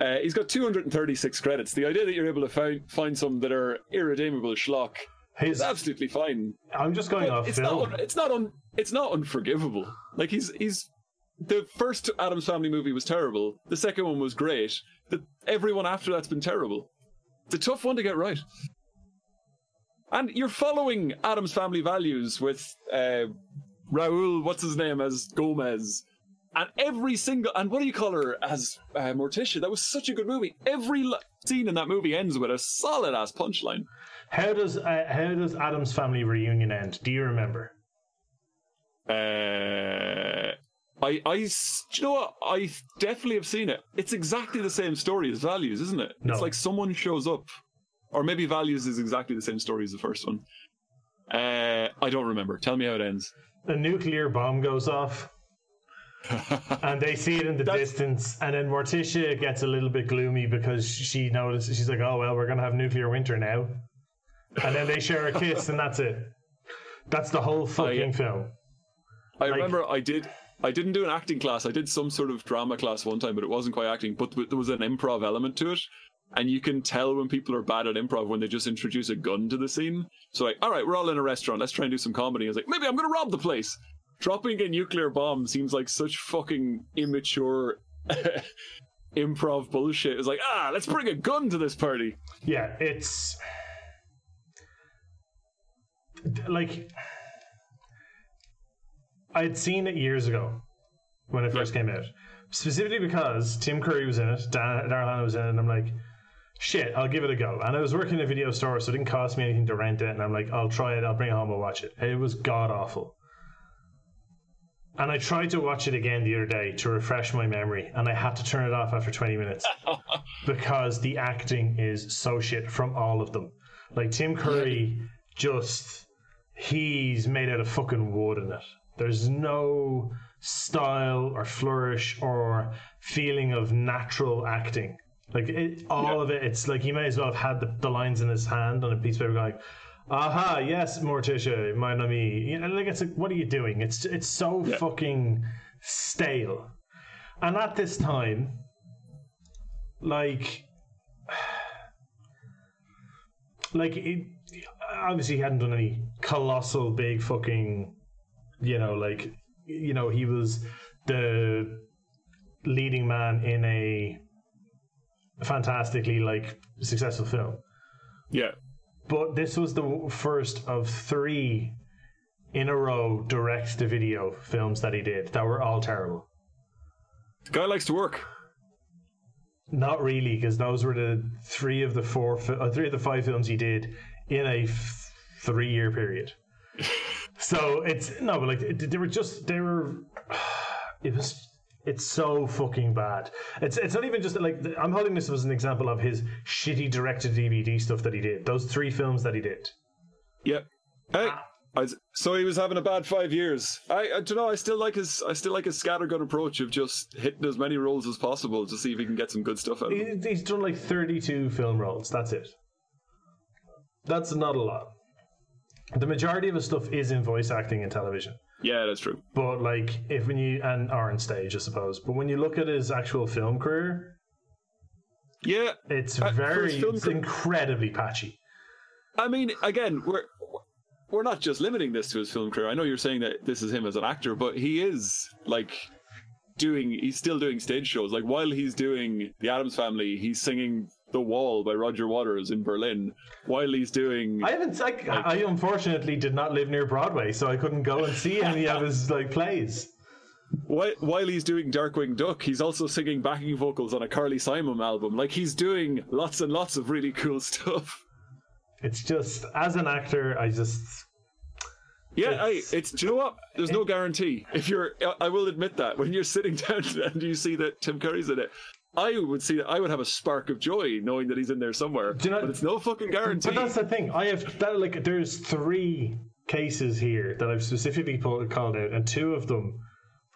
Speaker 1: Uh, he's got 236 credits. The idea that you're able to find find some that are irredeemable schlock
Speaker 2: His,
Speaker 1: is absolutely fine.
Speaker 2: I'm just going
Speaker 1: But
Speaker 2: off
Speaker 1: it's
Speaker 2: film.
Speaker 1: not. un- It's not. Un, it's not unforgivable. Like he's he's. The first Addams Family movie was terrible. The second one was great. The, everyone after that's been terrible. It's a tough one to get right. And you're following Addams Family values with uh, Raul, what's his name, as Gomez. And every single, and what do you call her as uh, Morticia? That was such a good movie. Every scene in that movie ends with a solid ass punchline.
Speaker 2: How does uh, how does Addams Family reunion end? Do you remember?
Speaker 1: Uh, I do you know what? I definitely have seen it. It's exactly the same story as Values, isn't it?
Speaker 2: No.
Speaker 1: It's like someone shows up, or maybe Values is exactly the same story as the first one. Uh, I don't remember. Tell me how it ends.
Speaker 2: A nuclear bomb goes off, and they see it in the
Speaker 1: That's-
Speaker 2: distance, and then Morticia gets a little bit gloomy because she notices she's like, "Oh well, we're gonna have nuclear winter now," and then they share a kiss, and that's it. That's the whole uh, fucking film.
Speaker 1: I remember I did. I didn't do an acting class. I did some sort of drama class one time, but it wasn't quite acting. But there was an improv element to it, and you can tell when people are bad at improv when they just introduce a gun to the scene. So like, all right, we're all in a restaurant. Let's try and do some comedy. I was like, maybe I'm gonna rob the place. Dropping a nuclear bomb seems like such fucking immature improv bullshit. It's like, ah, let's bring a gun to this party.
Speaker 2: Yeah, it's like I'd seen it years ago when it first came out, specifically because Tim Curry was in it, Dan, Daryl Hannah was in it, and I'm like, shit, I'll give it a go. And I was working in a video store, so it didn't cost me anything to rent it, and I'm like, I'll try it, I'll bring it home, I'll watch it. It was god awful. And I tried to watch it again the other day to refresh my memory, and I had to turn it off after 20 minutes because the acting is so shit from all of them. Like Tim Curry, just he's made out of fucking wood in it. There's no style or flourish or feeling of natural acting. Like it, all
Speaker 1: Yeah.
Speaker 2: of it, it's like he may as well have had the, the lines in his hand on a piece of paper, going, "Aha, yes, Morticia, my me." You know, like it's like, what are you doing? It's it's so
Speaker 1: Yeah.
Speaker 2: fucking stale. And at this time, like like it, obviously he hadn't done any colossal big fucking you know like you know he was the leading man in a fantastically like successful film
Speaker 1: Yeah,
Speaker 2: but this was the first of three in a row direct to video films that he did that were all terrible
Speaker 1: the guy likes to work.
Speaker 2: Not really, because those were the three of the four, uh, three of the five films he did in a f- three-year period. so it's no, but like they were just they were. It was. It's so fucking bad. It's it's not even just like I'm holding this as an example of his shitty direct-to-DVD stuff that he did. Those three films that he did.
Speaker 1: Yep. Hey, ah. I so he was having a bad five years. I, I don't know. I still like his. I still like his scattergun approach of just hitting as many roles as possible to see if he can get some good stuff out of them.
Speaker 2: He's done like 32 film roles. That's it. That's not a lot. The majority of his stuff is in voice acting and television.
Speaker 1: Yeah, that's true.
Speaker 2: But like, if when you and are on stage, I suppose. But when you look at his actual film career,
Speaker 1: Yeah,
Speaker 2: it's
Speaker 1: Uh,
Speaker 2: very, it's incredibly patchy.
Speaker 1: I mean, again, we're we're not just limiting this to his film career. I know you're saying that this is him as an actor, but he is like doing. He's still doing stage shows. Like while he's doing The Addams Family, he's singing "The Wall" by Roger Waters in Berlin. While he's doing,
Speaker 2: I haven't. Like, I unfortunately did not live near Broadway, so I couldn't go and see any of his like plays.
Speaker 1: while, while he's doing Darkwing Duck, he's also singing backing vocals on a Carly Simon album. Like he's doing lots and lots of really cool stuff.
Speaker 2: It's just as an actor, I just
Speaker 1: Yeah, hey,
Speaker 2: It's-
Speaker 1: it's. Do you know what? There's no guarantee. If you're, I will admit that when you're sitting down and you see that Tim Curry's in it, I would see that. I would have a spark of joy knowing that he's in there somewhere.
Speaker 2: you know-
Speaker 1: but it's no fucking guarantee.
Speaker 2: But that's the thing. I have that like there's three cases here that I've specifically pulled, called out, and two of them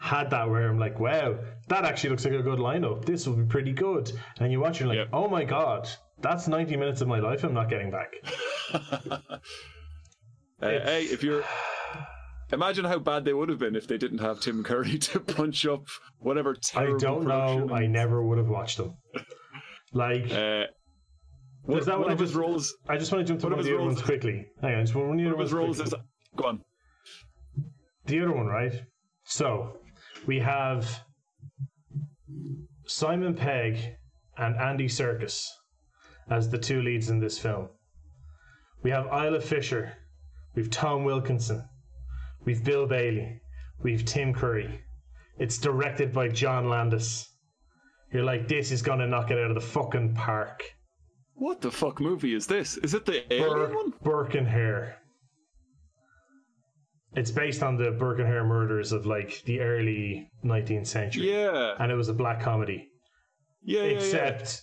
Speaker 2: had that where I'm like, wow, that actually looks like a good lineup. This will be pretty good. And you watch, you're like,
Speaker 1: Yep.
Speaker 2: oh my god, that's 90 minutes of my life I'm not getting back.
Speaker 1: Uh, hey, if you're. Imagine how bad they would have been if they didn't have Tim Curry to punch up whatever
Speaker 2: I don't know. I never would have watched them. Like,
Speaker 1: Uh, one,
Speaker 2: Is that
Speaker 1: one
Speaker 2: I
Speaker 1: of his
Speaker 2: just-
Speaker 1: roles.
Speaker 2: I just want to jump to
Speaker 1: one
Speaker 2: one
Speaker 1: of
Speaker 2: of
Speaker 1: his
Speaker 2: the other
Speaker 1: roles-
Speaker 2: ones quickly. Hang on, just one, one of the other
Speaker 1: his roles
Speaker 2: quickly.
Speaker 1: is. Go on.
Speaker 2: the other one, right? So we have Simon Pegg and Andy Serkis as the two leads in this film. We have Isla Fisher, we've Tom Wilkinson, we've Bill Bailey, we've Tim Curry. It's directed by John Landis. You're like, this is gonna knock it out of the fucking park.
Speaker 1: What the fuck movie is this? Is it the alien
Speaker 2: Bur-
Speaker 1: one?
Speaker 2: Burke and Hare. It's based on the Burke and Hare murders of like the early 19th century.
Speaker 1: Yeah.
Speaker 2: And it was a black comedy.
Speaker 1: Yeah, yeah, yeah.
Speaker 2: Except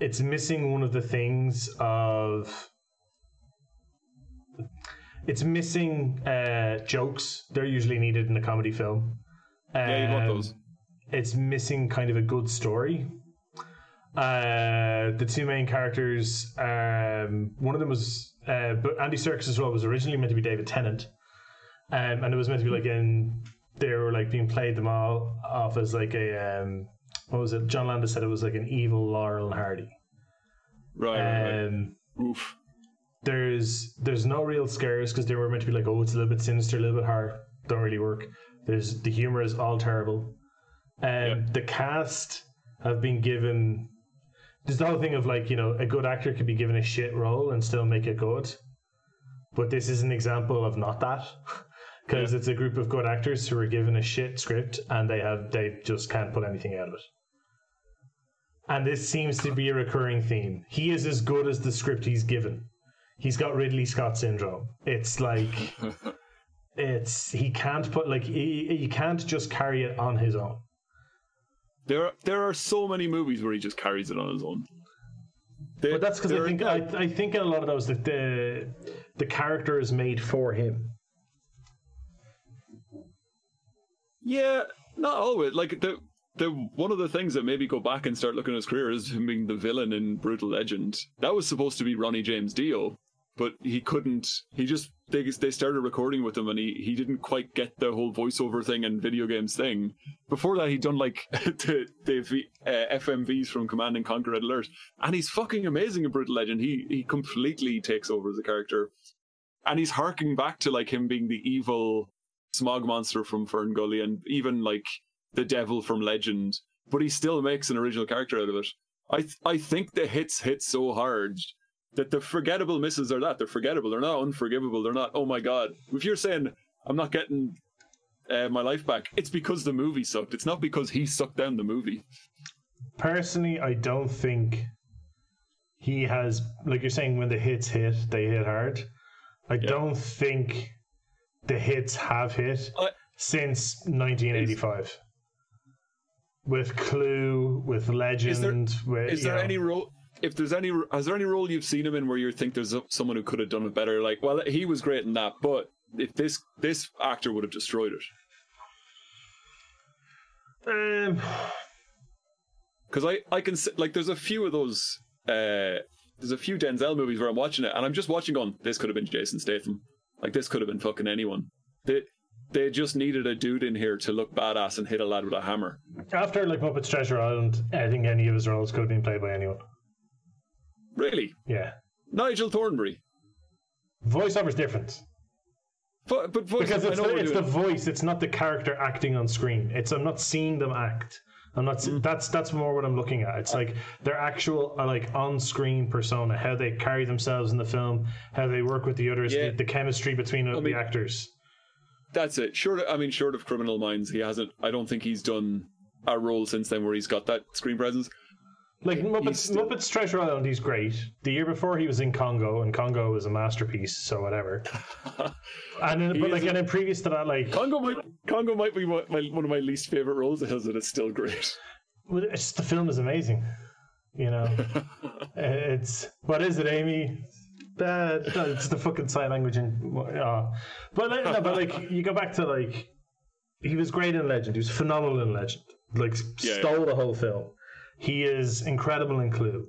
Speaker 2: it's missing one of the things of. It's missing uh, jokes. They're usually needed in a comedy film.
Speaker 1: Yeah, you want
Speaker 2: Um,
Speaker 1: those.
Speaker 2: It's missing kind of a good story. Uh, the two main characters, um, one of them was, uh, but Andy Serkis as well was originally meant to be David Tennant, um, and it was meant to be like in they were like being played them all off as like a um, what was it? John Landis said it was like an evil Laurel and Hardy.
Speaker 1: Right, right, right.
Speaker 2: Um,
Speaker 1: Oof.
Speaker 2: There's there's no real scares because they were meant to be like oh it's a little bit sinister, a little bit hard. Don't really work. There's the humor is all terrible. Um,
Speaker 1: Yeah.
Speaker 2: the cast have been given. There's the whole thing of like you know a good actor could be given a shit role and still make it good, but this is an example of not that. Because it's a group of good actors who are given a shit script and they have they just can't pull anything out of it. And this seems to be a recurring theme. He is as good as the script he's given. He's got Ridley Scott syndrome. It's like it's he can't put like he, he can't just carry it on his own.
Speaker 1: There, are, there are so many movies where he just carries it on his own. There-
Speaker 2: But that's because I
Speaker 1: are-
Speaker 2: think I, I think in a lot of those that the the character is made for him.
Speaker 1: Yeah, not always. Like the the one of the things that maybe go back and start looking at his career is him being the villain in Brutal Legend. That was supposed to be Ronnie James Dio, but he couldn't. He just they they started recording with him, and he he didn't quite get the whole voiceover thing and video games thing. Before that, he'd done like the the v, uh, FMVs from Command and Conquer Red Alert, and he's fucking amazing in Brutal Legend. He he completely takes over as a character, and he's harking back to like him being the evil smog monster from FernGully and even like the devil from Legend, but he still makes an original character out of it. I th- I think the hits hit so hard that the forgettable misses are that they're forgettable. They're not unforgivable. They're not. Oh my god! If you're saying I'm not getting uh, my life back, it's because the movie sucked. It's not because he sucked down the movie.
Speaker 2: Personally, I don't think he has like you're saying when the hits hit, they hit hard. I don't think the hits have hit
Speaker 1: I-
Speaker 2: since 1985. With Clue, with Legend, with
Speaker 1: Is there
Speaker 2: know,
Speaker 1: any role? If there's any, has there any role you've seen him in where you think there's someone who could have done it better? Like, well, he was great in that, but if this this actor would have destroyed it.
Speaker 2: Um,
Speaker 1: because I I can like there's a few of those uh there's a few Denzel movies where I'm watching it and I'm just watching on this could have been Jason Statham like this could have been fucking anyone they they just needed a dude in here to look badass and hit a lad with a hammer
Speaker 2: after like Muppets Treasure Island, I think any of his roles could have been played by anyone.
Speaker 1: Really
Speaker 2: Yeah,
Speaker 1: Nigel Thornberry
Speaker 2: voiceover's different
Speaker 1: but but voice,
Speaker 2: because it's, the, it's the voice. It's not the character acting on screen. It's I'm not seeing them act. I'm not.
Speaker 1: Mm.
Speaker 2: That's that's more what I'm looking at. It's like their actual uh, like on-screen persona, how they carry themselves in the film, how they work with the others,
Speaker 1: Yeah.
Speaker 2: the, the chemistry between
Speaker 1: mean-
Speaker 2: the actors.
Speaker 1: that's it short of, I mean short of Criminal Minds he hasn't I don't think he's done a role since then where he's got that screen presence
Speaker 2: Like Muppets,
Speaker 1: still-
Speaker 2: Muppets Treasure Island, he's great. The year before, he was in Congo, and Congo was a masterpiece. So whatever. and then, but like,
Speaker 1: a-
Speaker 2: and then previous to that, like
Speaker 1: Congo might Congo might be one my, one of my least favorite roles of his and it's still great
Speaker 2: Well, it's the film is amazing. You know, it's what is it, Amy? That no, it's the fucking sign language and uh, but like, no, but like you go back to like he was great in Legend. He was phenomenal in Legend. Like
Speaker 1: Yeah,
Speaker 2: stole the whole film. He is incredible in Clue.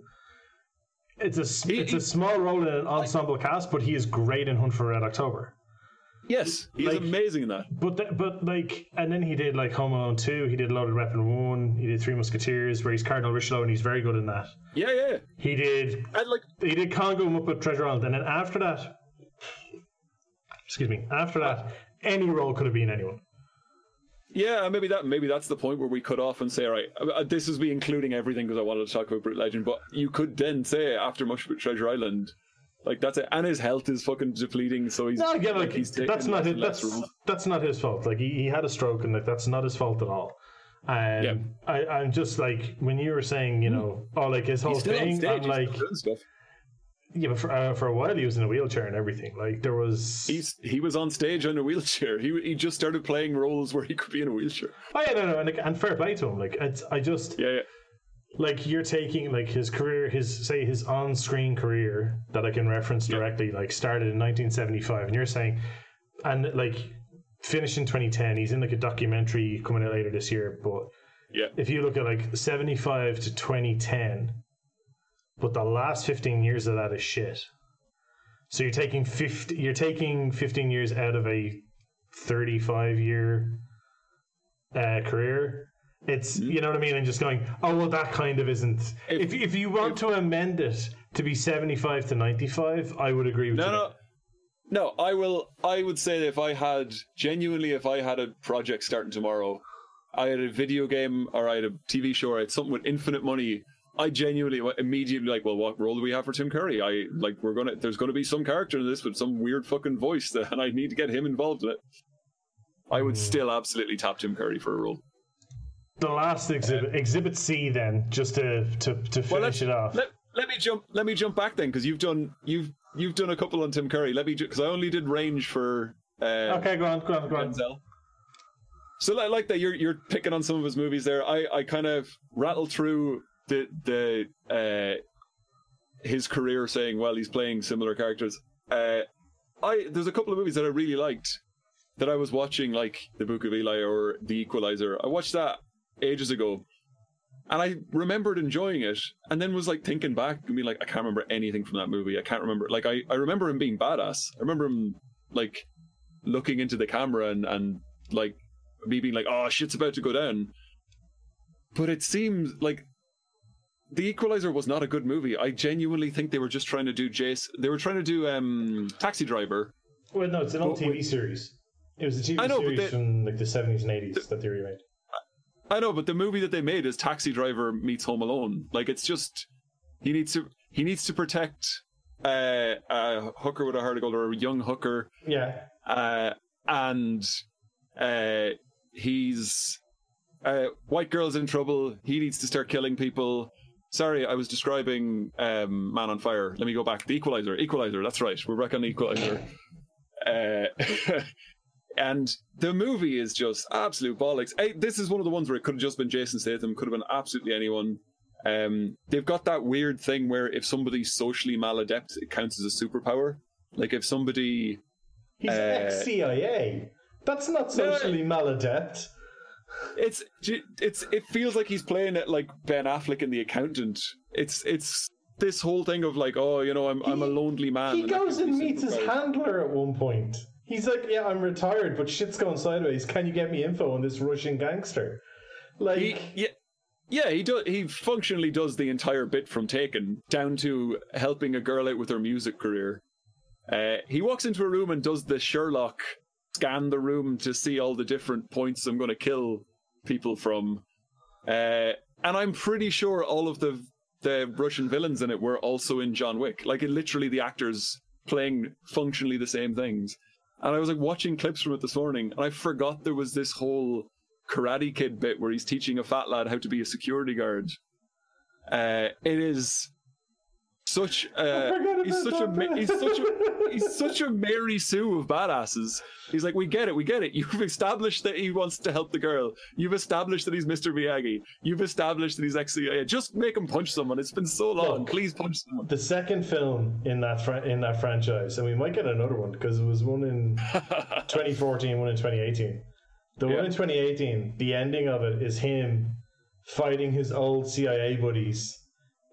Speaker 2: It's a
Speaker 1: He-
Speaker 2: it's
Speaker 1: he-
Speaker 2: a small role in an ensemble cast, but he is great in Hunt for Red October.
Speaker 1: yes he's
Speaker 2: Like-
Speaker 1: amazing in that
Speaker 2: But th- but like, and then he did like Home Alone two. He did Loaded Weapon one. He did Three Musketeers, where he's Cardinal Richelieu, and he's very good in that.
Speaker 1: yeah yeah
Speaker 2: He did
Speaker 1: and like
Speaker 2: he did Congo Muppet Treasure Island, and then after that, excuse me, after that, any role could have been anyone.
Speaker 1: Yeah, maybe that maybe that's the point where we cut off and say, all right, uh, this is me including everything because I wanted to talk about Brutal Legend. But you could then say after much about Treasure Island, like that's it, and his health is fucking depleting, so he's
Speaker 2: No, again,
Speaker 1: like
Speaker 2: like,
Speaker 1: he's taking
Speaker 2: that's not his,
Speaker 1: and
Speaker 2: that's that's not his fault. Like he, he had a stroke, and like that's not his fault at all. Um,
Speaker 1: Yeah.
Speaker 2: I, I'm just like when you were saying, you know, oh, like his whole
Speaker 1: He's
Speaker 2: thing. I'm
Speaker 1: he's
Speaker 2: like,
Speaker 1: still doing stuff.
Speaker 2: Yeah, but for, uh, for a while he was in a wheelchair and everything. Like there was,
Speaker 1: He's he was on stage in a wheelchair. He he just started playing roles where he could be in a wheelchair.
Speaker 2: oh yeah, no, no, and, like, and fair play to him. Like it's, I just,
Speaker 1: Yeah, yeah.
Speaker 2: like you're taking like his career his say his on-screen career that i can reference directly like started in 1975 and you're saying and like finished in 2010. He's in like a documentary coming out later this year. But
Speaker 1: Yeah.
Speaker 2: if you look at like 75 to 2010, but the last 15 years of that is shit. So you're taking 50, you're taking 15 years out of a 35 year uh, career. It's you know what I mean, and just going, oh well, that kind of isn't. If if, you want to amend it to be 75 to 95, I would agree with
Speaker 1: No,
Speaker 2: you.
Speaker 1: no, no. I will. I would say that if I had genuinely, if I had a project starting tomorrow, I had a video game or I had a TV show or I had something with infinite money. I genuinely immediately like, well, what role do we have for Tim Curry? I like we're gonna. There's gonna be some character in this with some weird fucking voice, that, and I need to get him involved in it. I would
Speaker 2: Hmm.
Speaker 1: still absolutely tap Tim Curry for a role.
Speaker 2: The last exhibit, Exhibit C, then, just to to, to finish
Speaker 1: Well, let's-
Speaker 2: it off.
Speaker 1: Let, let me jump. Let me jump back then, because you've done you've you've done a couple on Tim Curry. Let me because I only did range for. Uh,
Speaker 2: okay, go on, go on, go on.
Speaker 1: Denzel. So I like that you're you're picking on some of his movies there. I, I kind of rattled through the the uh, his career, saying well he's playing similar characters. Uh, I there's a couple of movies that I really liked that I was watching, like The Book of Eli or The Equalizer. I watched that ages ago, and I remembered enjoying it, and then was like thinking back and being like, I can't remember anything from that movie. I can't remember. Like I I remember him being badass. I remember him like looking into the camera and and like me being like, oh shit's about to go down. But it seems like the Equalizer was not a good movie. I genuinely think they were just trying to do Jace. They were trying to do um Taxi Driver.
Speaker 2: Well, no, it's an old
Speaker 1: But
Speaker 2: TV series. It was a TV
Speaker 1: know,
Speaker 2: series
Speaker 1: they-
Speaker 2: from like the 70s and 80s that they remade.
Speaker 1: I know, but the movie that they made is Taxi Driver meets Home Alone. Like it's just he needs to he needs to protect uh, a hooker with a heart of gold or a young hooker
Speaker 2: Yeah,
Speaker 1: uh, and uh, he's uh, white girl's in trouble. He needs to start killing people. Sorry, I was describing um, Man on Fire. Let me go back. The Equalizer. Equalizer. That's right. We're back on the Equalizer. Uh, and the movie is just absolute bollocks. Hey, this is one of the ones where it could have just been Jason Statham. Could have been absolutely anyone. Um, they've got that weird thing where if somebody's socially maladept, it counts as a superpower. Like if somebody
Speaker 2: he's
Speaker 1: Uh,
Speaker 2: ex CIA. That's not socially maladept.
Speaker 1: It's it's it feels like he's playing it like Ben Affleck in The Accountant. It's it's this whole thing of like, oh, you know, I'm I'm a lonely man.
Speaker 2: He
Speaker 1: and
Speaker 2: goes and meets his handler at one point. He's like, "Yeah, I'm retired, but shit's going sideways. Can you get me info on this Russian gangster?" Like,
Speaker 1: He, yeah, yeah, he does. He functionally does the entire bit from Taken down to helping a girl out with her music career. Uh, he walks into a room and does the Sherlock scan the room to see all the different points I'm going to kill people from. Uh, and I'm pretty sure all of the the Russian villains in it were also in John Wick. Like, it, literally, the actors playing functionally the same things. And I was like watching clips from it this morning, and I forgot there was this whole Karate Kid bit where he's teaching a fat lad how to be a security guard. Uh, it is Uh, such a
Speaker 2: forgot
Speaker 1: he's such a
Speaker 2: that
Speaker 1: he's such a he's such a Mary Sue of badasses. He's like, we get it, we get it. You've established that he wants to help the girl. You've established that he's Mr. Miyagi. You've established that he's ex-CIA. Just make him punch someone. It's been so long.
Speaker 2: Look.
Speaker 1: Please punch someone.
Speaker 2: the second film in that fr- in that franchise, and we might get another one because it was one in 2014, one in 2018. The
Speaker 1: Yeah.
Speaker 2: one in 2018, the ending of it is him fighting his old CIA buddies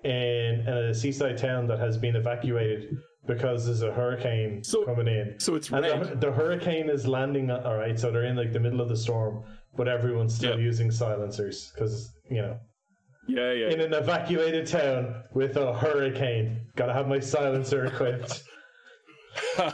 Speaker 2: in, in a seaside town that has been evacuated because there's a hurricane
Speaker 1: So-
Speaker 2: coming in.
Speaker 1: so it's
Speaker 2: and the, the hurricane is landing. All right, so they're in like the middle of the storm, but everyone's still
Speaker 1: Yeah.
Speaker 2: using silencers because you know
Speaker 1: Yeah, yeah.
Speaker 2: in an evacuated town with a hurricane. Gotta have my silencer equipped.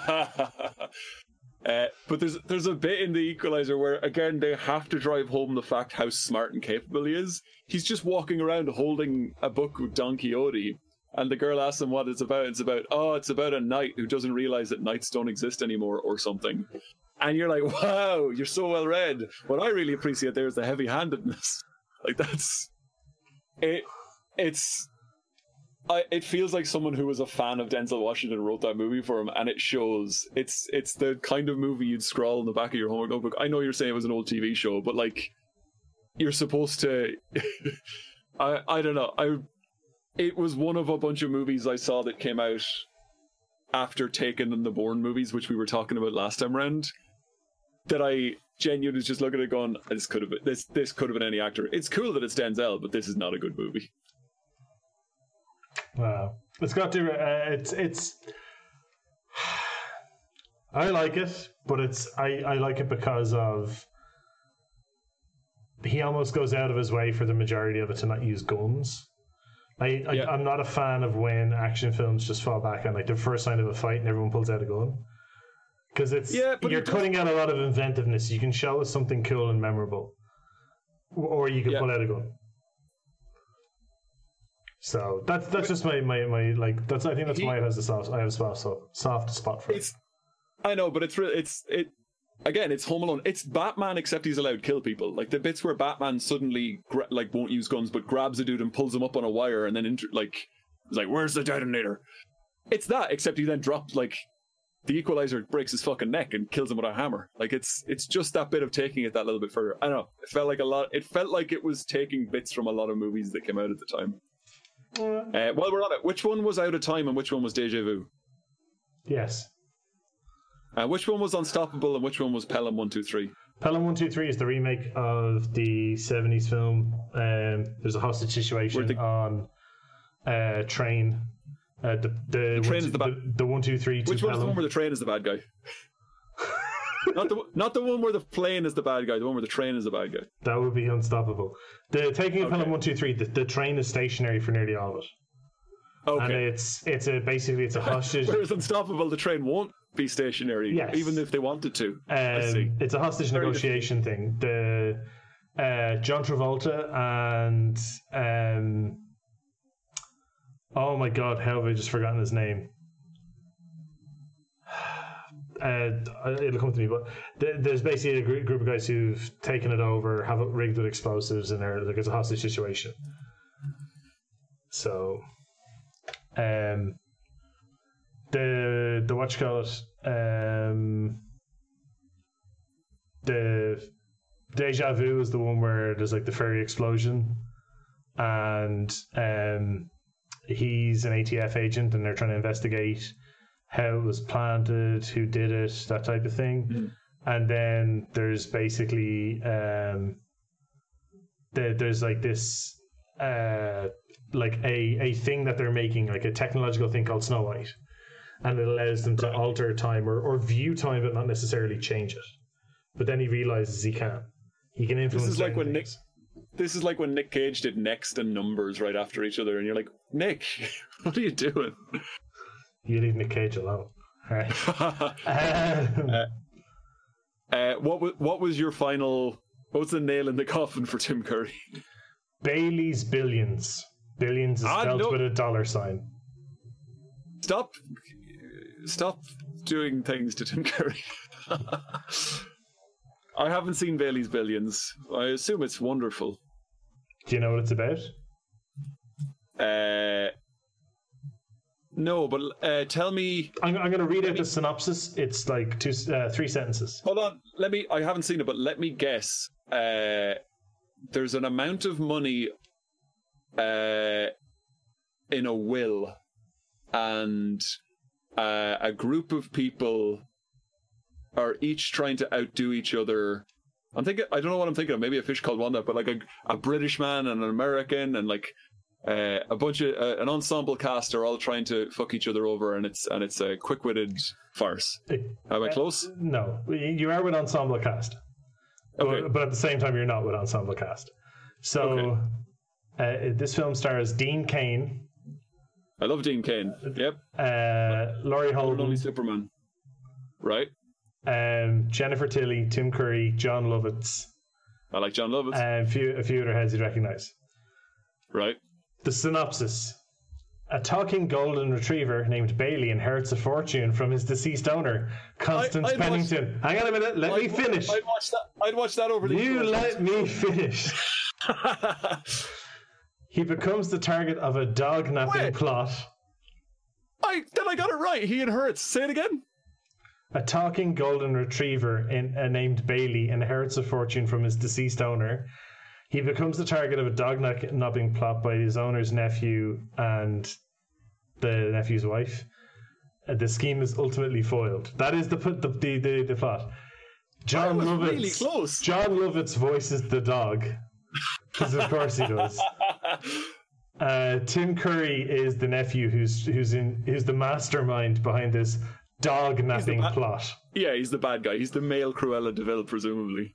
Speaker 1: Uh, but there's there's a bit in the Equalizer where again they have to drive home the fact how smart and capable he is. He's just walking around holding a book with Don Quixote, and the girl asks him what it's about. It's about oh, it's about a knight who doesn't realize that knights don't exist anymore or something. And you're like, wow, you're so well read. What I really appreciate there is the heavy-handedness. Like that's it. It's I, it feels like someone who was a fan of Denzel Washington wrote that movie for him, and it shows. It's it's the kind of movie you'd scrawl in the back of your homework notebook. I know you're saying it was an old TV show, but like, you're supposed to. I I don't know. I it was one of a bunch of movies I saw that came out after Taken and the Bourne movies, which we were talking about last time round. that I genuinely just looking at it going, this could have been this this could have been any actor. It's cool that it's Denzel, but this is not a good movie.
Speaker 2: Wow, it's got to. Uh, it's it's. I like it, but it's I I like it because of. He almost goes out of his way for the majority of it to not use guns. I, I
Speaker 1: Yeah.
Speaker 2: I'm not a fan of when action films just fall back on like the first sign of a fight and everyone pulls out a gun. Because it's
Speaker 1: Yeah,
Speaker 2: you're
Speaker 1: it
Speaker 2: cutting out a lot of inventiveness. You can show us something cool and memorable, or you can
Speaker 1: Yeah.
Speaker 2: pull out a gun. So that's that's just my, my, my like that's I think that's
Speaker 1: He-
Speaker 2: why it has a soft I have a soft soft, soft spot for it.
Speaker 1: I know, but it's re- it's it again. It's Home Alone. It's Batman, except he's allowed to kill people. Like the bits where Batman suddenly gra- like won't use guns, but grabs a dude and pulls him up on a wire, and then inter- like he's like, "Where's the detonator?" It's that, except he then drops like the Equalizer breaks his fucking neck and kills him with a hammer. Like it's it's just that bit of taking it that little bit further. I don't know. It felt like a lot. It felt like it was taking bits from a lot of movies that came out at the time.
Speaker 2: Uh,
Speaker 1: while we're on it, which one was Out of Time and which one was Deja Vu?
Speaker 2: yes,
Speaker 1: Uh, which one was Unstoppable and which one was Pelham One Two Three?
Speaker 2: Pelham One Two Three is the remake of the '70s film. Um, there's a hostage situation
Speaker 1: the-
Speaker 2: on uh, train. Uh, the the,
Speaker 1: train
Speaker 2: one,
Speaker 1: is the
Speaker 2: the,
Speaker 1: bad-
Speaker 2: the one two three
Speaker 1: Which one's the one where the train is the bad guy? Not the not the one where the plane is the bad guy. The one where the train is the bad guy.
Speaker 2: That would be unstoppable. The taking of
Speaker 1: Okay.
Speaker 2: Pelham One Two Three. The, the train is stationary for nearly all of it,
Speaker 1: Okay.
Speaker 2: and it's it's a basically it's a hostage.
Speaker 1: Whereas Unstoppable, the train won't be stationary,
Speaker 2: Yes.
Speaker 1: even if they wanted to. I see.
Speaker 2: Um, it's a hostage
Speaker 1: Very
Speaker 2: negotiation thing. The uh, John Travolta and um, oh my god, how have I just forgotten his name? Uh, it'll come to me, but th- there's basically a gr- group of guys who've taken it over, have it rigged with explosives, and they're like it's a hostage situation. So, um, the the what you um, the deja vu is the one where there's like the ferry explosion, and um, he's an ATF agent, and they're trying to investigate how it was planted, who did it, that type of thing.
Speaker 1: Mhm.
Speaker 2: And then there's basically um, the, there's like this uh, like a a thing that they're making, like a technological thing called Snow White, and it allows them to alter time or, or view time, but not necessarily change it. But then he realizes he can. He can influence.
Speaker 1: This is like
Speaker 2: certain
Speaker 1: when Nick- This is like when Nick Cage did Next and Numbers right after each other, and you're like, Nick, what are you doing?
Speaker 2: You leave Nick Cage alone. All right. Um,
Speaker 1: uh, what was what was your final? What was the nail in the coffin for Tim Curry?
Speaker 2: Bailey's Billions. Billions is
Speaker 1: Ah,
Speaker 2: spelled
Speaker 1: no.
Speaker 2: with a dollar sign.
Speaker 1: Stop, stop doing things to Tim Curry. I haven't seen Bailey's Billions. I assume it's wonderful.
Speaker 2: Do you know what it's about?
Speaker 1: Uh, no, but uh, tell me.
Speaker 2: I'm, I'm going to read out the synopsis. It's like two, uh, three sentences.
Speaker 1: Hold on. Let me. I haven't seen it, but let me guess. Uh, there's an amount of money uh, in a will, and uh, a group of people are each trying to outdo each other. I'm thinking. I don't know what I'm thinking of. Maybe a fish called Wanda, but like a, a British man and an American, and like uh, a bunch of uh, an ensemble cast are all trying to fuck each other over, and it's and it's a quick-witted farce. Am I close?
Speaker 2: No, you are with Ensemble Cast.
Speaker 1: Okay.
Speaker 2: But, but at the same time, you're not with Ensemble Cast. So uh, this film stars Dean Cain,
Speaker 1: I love Dean Cain. Yep.
Speaker 2: uh, Laurie
Speaker 1: and only Superman. Right.
Speaker 2: um, Jennifer Tilly, Tim Curry, Jon Lovitz,
Speaker 1: I like Jon Lovitz.
Speaker 2: and a few, a few other heads you'd recognize.
Speaker 1: right.
Speaker 2: The synopsis. A talking golden retriever named Bailey inherits a fortune from his deceased owner, Constance
Speaker 1: watch-
Speaker 2: Pennington. Hang on a minute, let me
Speaker 1: I'd-
Speaker 2: finish.
Speaker 1: I'd watch that. I'd watch that over the.
Speaker 2: You let me finish. He becomes the target of a dog napping plot.
Speaker 1: I then I got it right. He inherits. Say it again.
Speaker 2: A talking golden retriever in, uh, named Bailey inherits a fortune from his deceased owner. He becomes the target of a dog napping plot by his owner's nephew and the nephew's wife. Uh, the scheme is ultimately foiled. That is the put the, the, the, the plot.
Speaker 1: Jon
Speaker 2: Lovitz.
Speaker 1: really close.
Speaker 2: Jon Lovitz voices the dog. Because of course he does. Uh, Tim Curry is the nephew who's who's in who's the mastermind behind this dog napping plot.
Speaker 1: yeah, he's the bad guy. He's the male Cruella de Vil, presumably.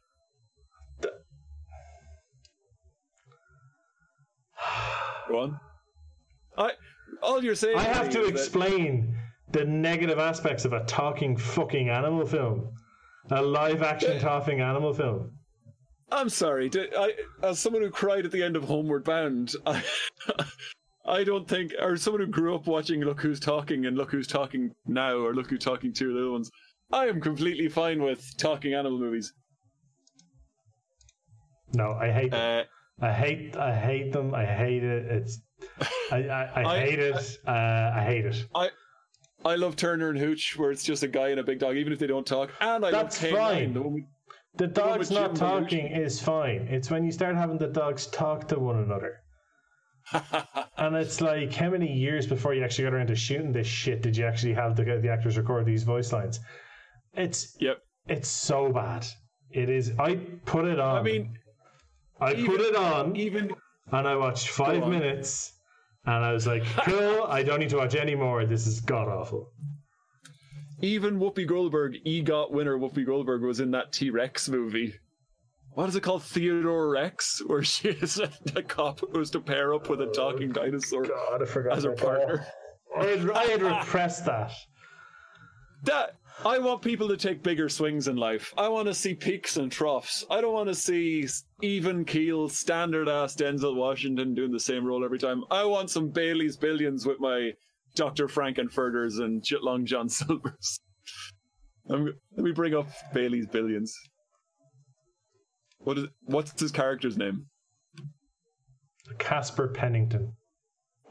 Speaker 1: Go on. I all you're saying.
Speaker 2: I have to
Speaker 1: is that-
Speaker 2: explain the negative aspects of a talking fucking animal film, a live action talking animal film.
Speaker 1: I'm sorry. d- I, as someone who cried at the end of Homeward Bound, I, I don't think, or someone who grew up watching Look Who's Talking and Look Who's Talking Now, or Look Who's Talking Two, the other ones, I am completely fine with talking animal movies.
Speaker 2: No, I hate.
Speaker 1: Uh,
Speaker 2: I hate I hate them. I hate it. It's I I, I,
Speaker 1: I-
Speaker 2: hate it. uh, I hate it.
Speaker 1: I I love Turner and Hooch, where it's just a guy and a big dog, even if they don't talk. And I
Speaker 2: That's
Speaker 1: love
Speaker 2: fine.
Speaker 1: the with-
Speaker 2: The dogs
Speaker 1: with
Speaker 2: not talking is fine. It's when you start having the dogs talk to one another. and it's like, how many years before you actually got around to shooting this shit did you actually have the the actors record these voice lines? It's
Speaker 1: Yep.
Speaker 2: it's so bad. It is. I put it on.
Speaker 1: I mean,
Speaker 2: I
Speaker 1: even-
Speaker 2: put it on
Speaker 1: even
Speaker 2: and I watched five minutes, and I was like, cool. I don't need to watch any more. This is god awful.
Speaker 1: even Whoopi Goldberg, EGOT winner Whoopi Goldberg, was in that T Rex movie. What is it called? Theodore Rex, where she is a, a cop who has to pair up with a talking oh, dinosaur
Speaker 2: God, I forgot
Speaker 1: as
Speaker 2: about
Speaker 1: partner.
Speaker 2: I had, I had repressed that.
Speaker 1: That I want people to take bigger swings in life. I want to see peaks and troughs. I don't want to see even keel, standard ass Denzel Washington doing the same role every time. I want some Bailey's Billions with my Dr. Frank-N-Furters and J- Long John Silvers. I'm, let me bring up Bailey's Billions. What is what's his character's name?
Speaker 2: Casper Pennington.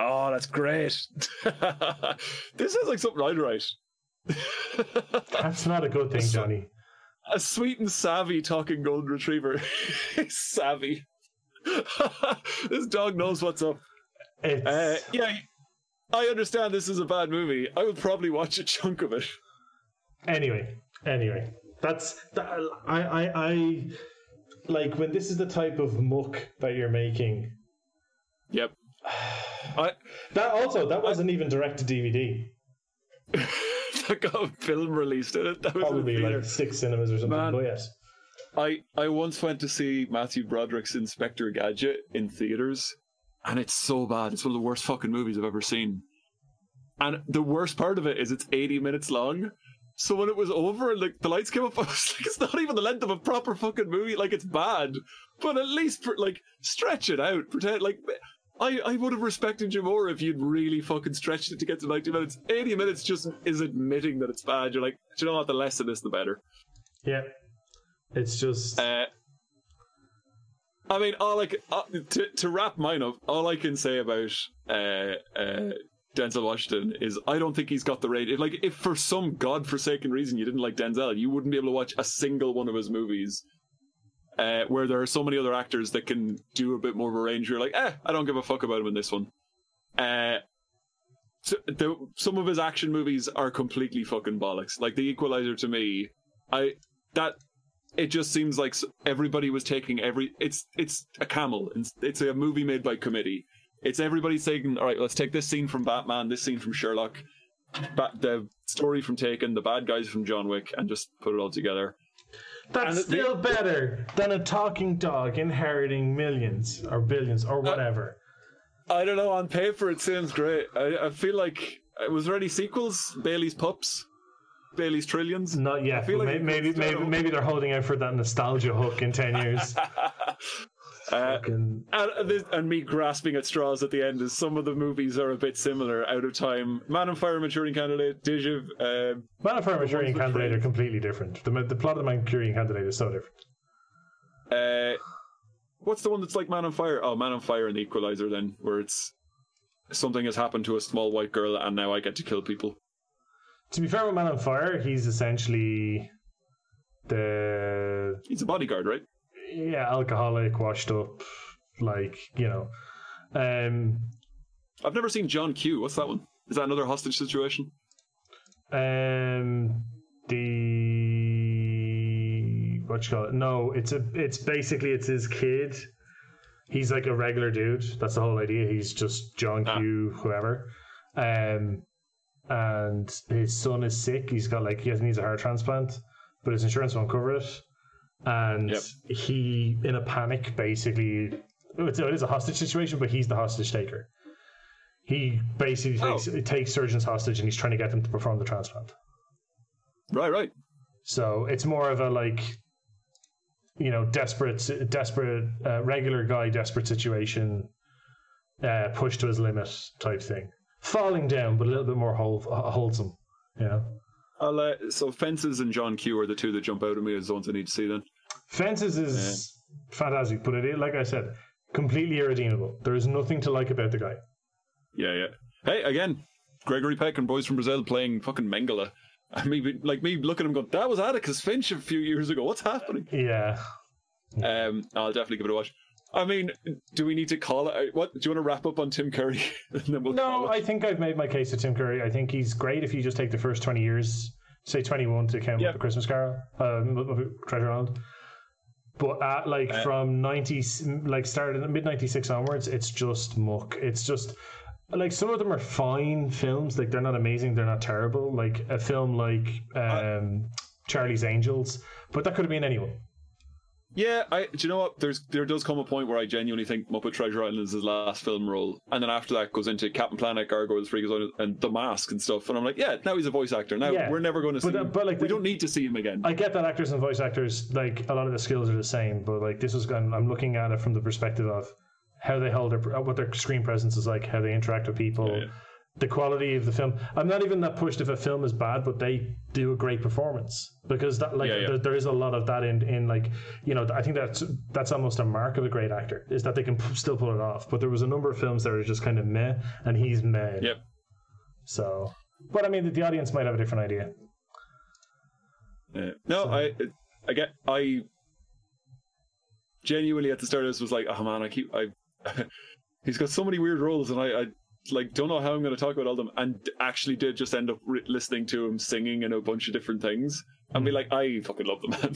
Speaker 1: Oh, that's great. this sounds like something I'd write.
Speaker 2: That's not a good thing, Johnny.
Speaker 1: a sweet and savvy talking golden retriever. Savvy. this dog knows what's up.
Speaker 2: It's,
Speaker 1: Uh, yeah, I understand this is a bad movie. I will probably watch a chunk of it.
Speaker 2: anyway, anyway, that's that, I, I, I like when this is the type of muck that you're making.
Speaker 1: Yep. I
Speaker 2: That also that wasn't even direct to DVD.
Speaker 1: got a film released in it. That was
Speaker 2: Probably
Speaker 1: theater.
Speaker 2: like six cinemas or something.
Speaker 1: Man.
Speaker 2: But yes,
Speaker 1: I I once went to see Matthew Broderick's Inspector Gadget in theaters, and it's so bad. It's one of the worst fucking movies I've ever seen. And the worst part of it is it's 80 minutes long. So when it was over and like the lights came up, I was like, it's not even the length of a proper fucking movie. Like it's bad, but at least like stretch it out. Pretend like I I would have respected you more if you'd really fucking stretched it to get to 90 minutes. 80 minutes just is admitting that it's bad. You're like, do you know what? The less of this, the better.
Speaker 2: yeah, it's just
Speaker 1: Uh, I mean, all like uh, to to wrap mine up, all I can say about uh, uh, Denzel Washington is I don't think he's got the rate. If, like, if for some godforsaken reason you didn't like Denzel, you wouldn't be able to watch a single one of his movies. Uh, where there are so many other actors that can do a bit more of a range. You're like, eh, I don't give a fuck about him in this one. Uh, so the, some of his action movies are completely fucking bollocks. Like The Equalizer to me, I that it just seems like everybody was taking every it's it's a camel it's, it's a movie made by committee it's everybody saying all right let's take this scene from batman this scene from sherlock ba- the story from taken the bad guys from john wick and just put it all together
Speaker 2: that's still better than a talking dog inheriting millions or billions or whatever.
Speaker 1: i don't know on paper it sounds great i, I feel like uh, was there any sequels bailey's pups bailey's trillions
Speaker 2: Not yet.
Speaker 1: I like
Speaker 2: may-
Speaker 1: it
Speaker 2: maybe maybe maybe they're holding out for that nostalgia hook in ten years.
Speaker 1: uh, And, and this- and me grasping at straws at the end is some of the movies are a bit similar. Out of time, Man on Fire, Manchurian Candidate, Deja Vu, uh,
Speaker 2: Man of Fire
Speaker 1: with
Speaker 2: Candidate are completely different. The, the plot of the Manchurian Candidate is so different.
Speaker 1: uh, what's the one that's like Man on Fire? Oh, Man on Fire and the Equalizer. Then where it's something has happened to a small white girl and now I get to kill people.
Speaker 2: To be fair with Man on Fire, he's essentially the
Speaker 1: He's a bodyguard, right?
Speaker 2: Yeah alcoholic, washed up, like you know. Um,
Speaker 1: I've never seen John Q. What's that one? Is that another hostage situation?
Speaker 2: um, the what you call it? No, it's a it's basically it's his kid. He's like a regular dude. That's the whole idea. He's just John
Speaker 1: Ah.
Speaker 2: Q, whoever. Um, and his son is sick. He's got like he needs a heart transplant, but his insurance won't cover it. And
Speaker 1: Yep.
Speaker 2: he, in a panic, basically, it's, it is a hostage situation, but he's the hostage taker. He basically
Speaker 1: Oh.
Speaker 2: takes, takes surgeons hostage, and he's trying to get them to perform the transplant.
Speaker 1: Right, right.
Speaker 2: So it's more of a like, you know, desperate, desperate, uh, regular guy, desperate situation, uh, pushed to his limit type thing. Falling down, but a little bit more hold, wholesome. You know,
Speaker 1: I'll, uh, so Fences and John Q are the two that jump out at me as the ones I need to see then.
Speaker 2: Fences is fantastic, but it is, like I said, completely irredeemable. There is nothing to like about the guy.
Speaker 1: Yeah, yeah. Hey, again, Gregory Peck and Boys from Brazil playing fucking Mengele. I mean, like me looking at him going, that was Atticus Finch a few years ago. What's happening?
Speaker 2: Yeah,
Speaker 1: Um, I'll definitely give it a watch. I mean, do we need to call it? What do you want to wrap up on Tim Curry? we'll
Speaker 2: No? I think I've made my case to Tim Curry. I think he's great if you just take the first 20 years, say 21 to count with the Christmas Carol, um, Treasure Island. But at, like
Speaker 1: Uh,
Speaker 2: from 90, like started in mid 96 onwards, it's just muck. It's just like some of them are fine films. Like they're not amazing, they're not terrible. Like a film like um, Charlie's Angels, but that could have been anyone.
Speaker 1: Yeah, I. Do you know what? There's there does come a point where I genuinely think Muppet Treasure Island is his last film role, and then after that goes into Captain Planet, Gargoyles, Freakazoid, and The Mask and stuff. And I'm like, yeah, now he's a voice actor. Now
Speaker 2: Yeah.
Speaker 1: we're never going to see.
Speaker 2: But, uh,
Speaker 1: him.
Speaker 2: but, like,
Speaker 1: we
Speaker 2: the-
Speaker 1: don't need to see him again.
Speaker 2: I get that actors and voice actors, like a lot of the skills are the same, but like this was, I'm, I'm looking at it from the perspective of how they hold their, what their screen presence is like, how they interact with people,
Speaker 1: Yeah, yeah.
Speaker 2: The quality of the film. I'm not even that pushed if a film is bad, but they do a great performance because that, like,
Speaker 1: Yeah, yeah.
Speaker 2: There, there is a lot of that in, in like, you know, I think that's that's almost a mark of a great actor is that they can p- still pull it off. But there was a number of films that are just kind of meh, and he's meh.
Speaker 1: Yep.
Speaker 2: So, but I mean, the, the audience might have a different idea.
Speaker 1: Yeah. No, I, I get, I genuinely at the start of this was like, oh man, I keep, I, he's got so many weird roles, and I, I like don't know how I'm going to talk about all them, and actually did just end up re- listening to him singing in a bunch of different things. and be like, I fucking love the man.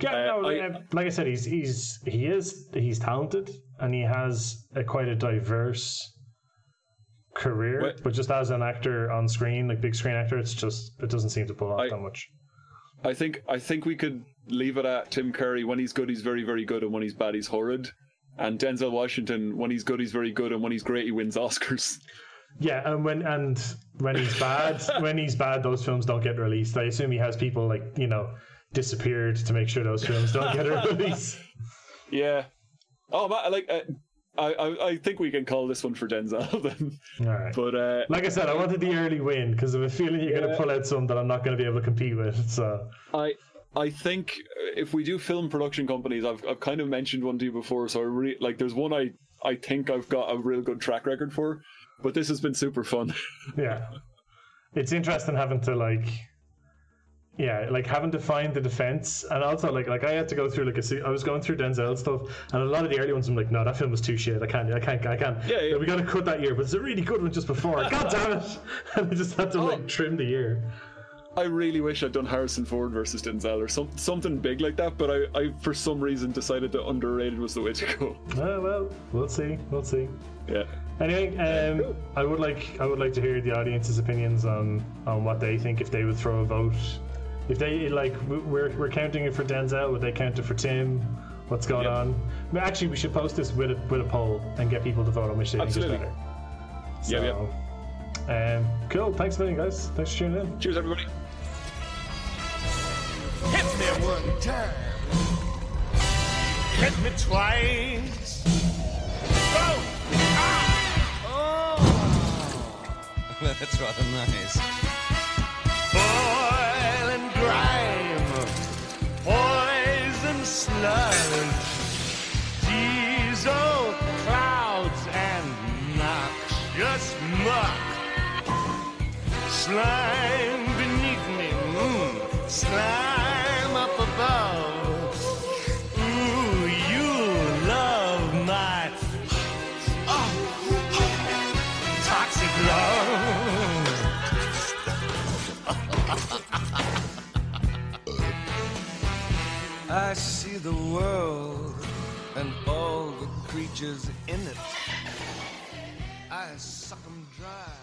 Speaker 2: Yeah,
Speaker 1: Uh,
Speaker 2: no,
Speaker 1: I-
Speaker 2: uh, like I said, he's he's he is he's talented and he has a quite a diverse career.
Speaker 1: What-
Speaker 2: But just as an actor on screen, like big screen actor, it's just it doesn't seem to pull off
Speaker 1: I-
Speaker 2: that much.
Speaker 1: I think, I think we could leave it at Tim Curry. When he's good, he's very, very good, and when he's bad, he's horrid. And Denzel Washington, when he's good, he's very good, and when he's great, he wins Oscars.
Speaker 2: Yeah, and when and when he's bad, when he's bad, those films don't get released. I assume he has people like you know disappeared to make sure those films don't get a release.
Speaker 1: Yeah. Oh, man, like, uh, I, I, I think we can call this one for Denzel then.
Speaker 2: All right.
Speaker 1: But uh,
Speaker 2: Like I said, I wanted the early win because of a feeling you're going to pull out some that I'm not going to be able to compete with. So
Speaker 1: I I think if we do film production companies, I've I've kind of mentioned one to you before, so I re- like there's one I I think I've got a real good track record for, but this has been super fun.
Speaker 2: Yeah. It's interesting having to like yeah, like having to find the defense, and also like like I had to go through like a I was going through Denzel stuff, and a lot of the early ones I'm like, no, that film was too shit. I can't, I can't, I can't.
Speaker 1: Yeah, yeah.
Speaker 2: We got to cut that year, but it's a really good one just before. God damn it! And I just had to
Speaker 1: Oh.
Speaker 2: like trim the year.
Speaker 1: I really wish I'd done Harrison Ford versus Denzel or some, something big like that, but I, I for some reason decided that underrated was the way to go.
Speaker 2: Oh well, we'll see, we'll see.
Speaker 1: Yeah.
Speaker 2: Anyway, um, I would like I would like to hear the audience's opinions on on what they think if they would throw a vote. If they like, we're we're counting it for Denzel. Would they count it for Tim? What's going
Speaker 1: Yeah.
Speaker 2: on? Well, Actually, we should post this with a with a poll and get people to vote on which they
Speaker 1: Absolutely.
Speaker 2: think is
Speaker 1: Yeah,
Speaker 2: better. So, um, cool. Thanks a million, guys. Thanks for tuning in.
Speaker 1: Cheers, everybody.
Speaker 3: Hit me one time. Hit me twice. Oh! Ah! Oh!
Speaker 4: That's rather nice.
Speaker 3: Oil and grime. Poison sludge. Diesel clouds and noxious muck. Slime beneath me, mm, slime I see the world
Speaker 4: and
Speaker 3: all the creatures in it. I suck them dry.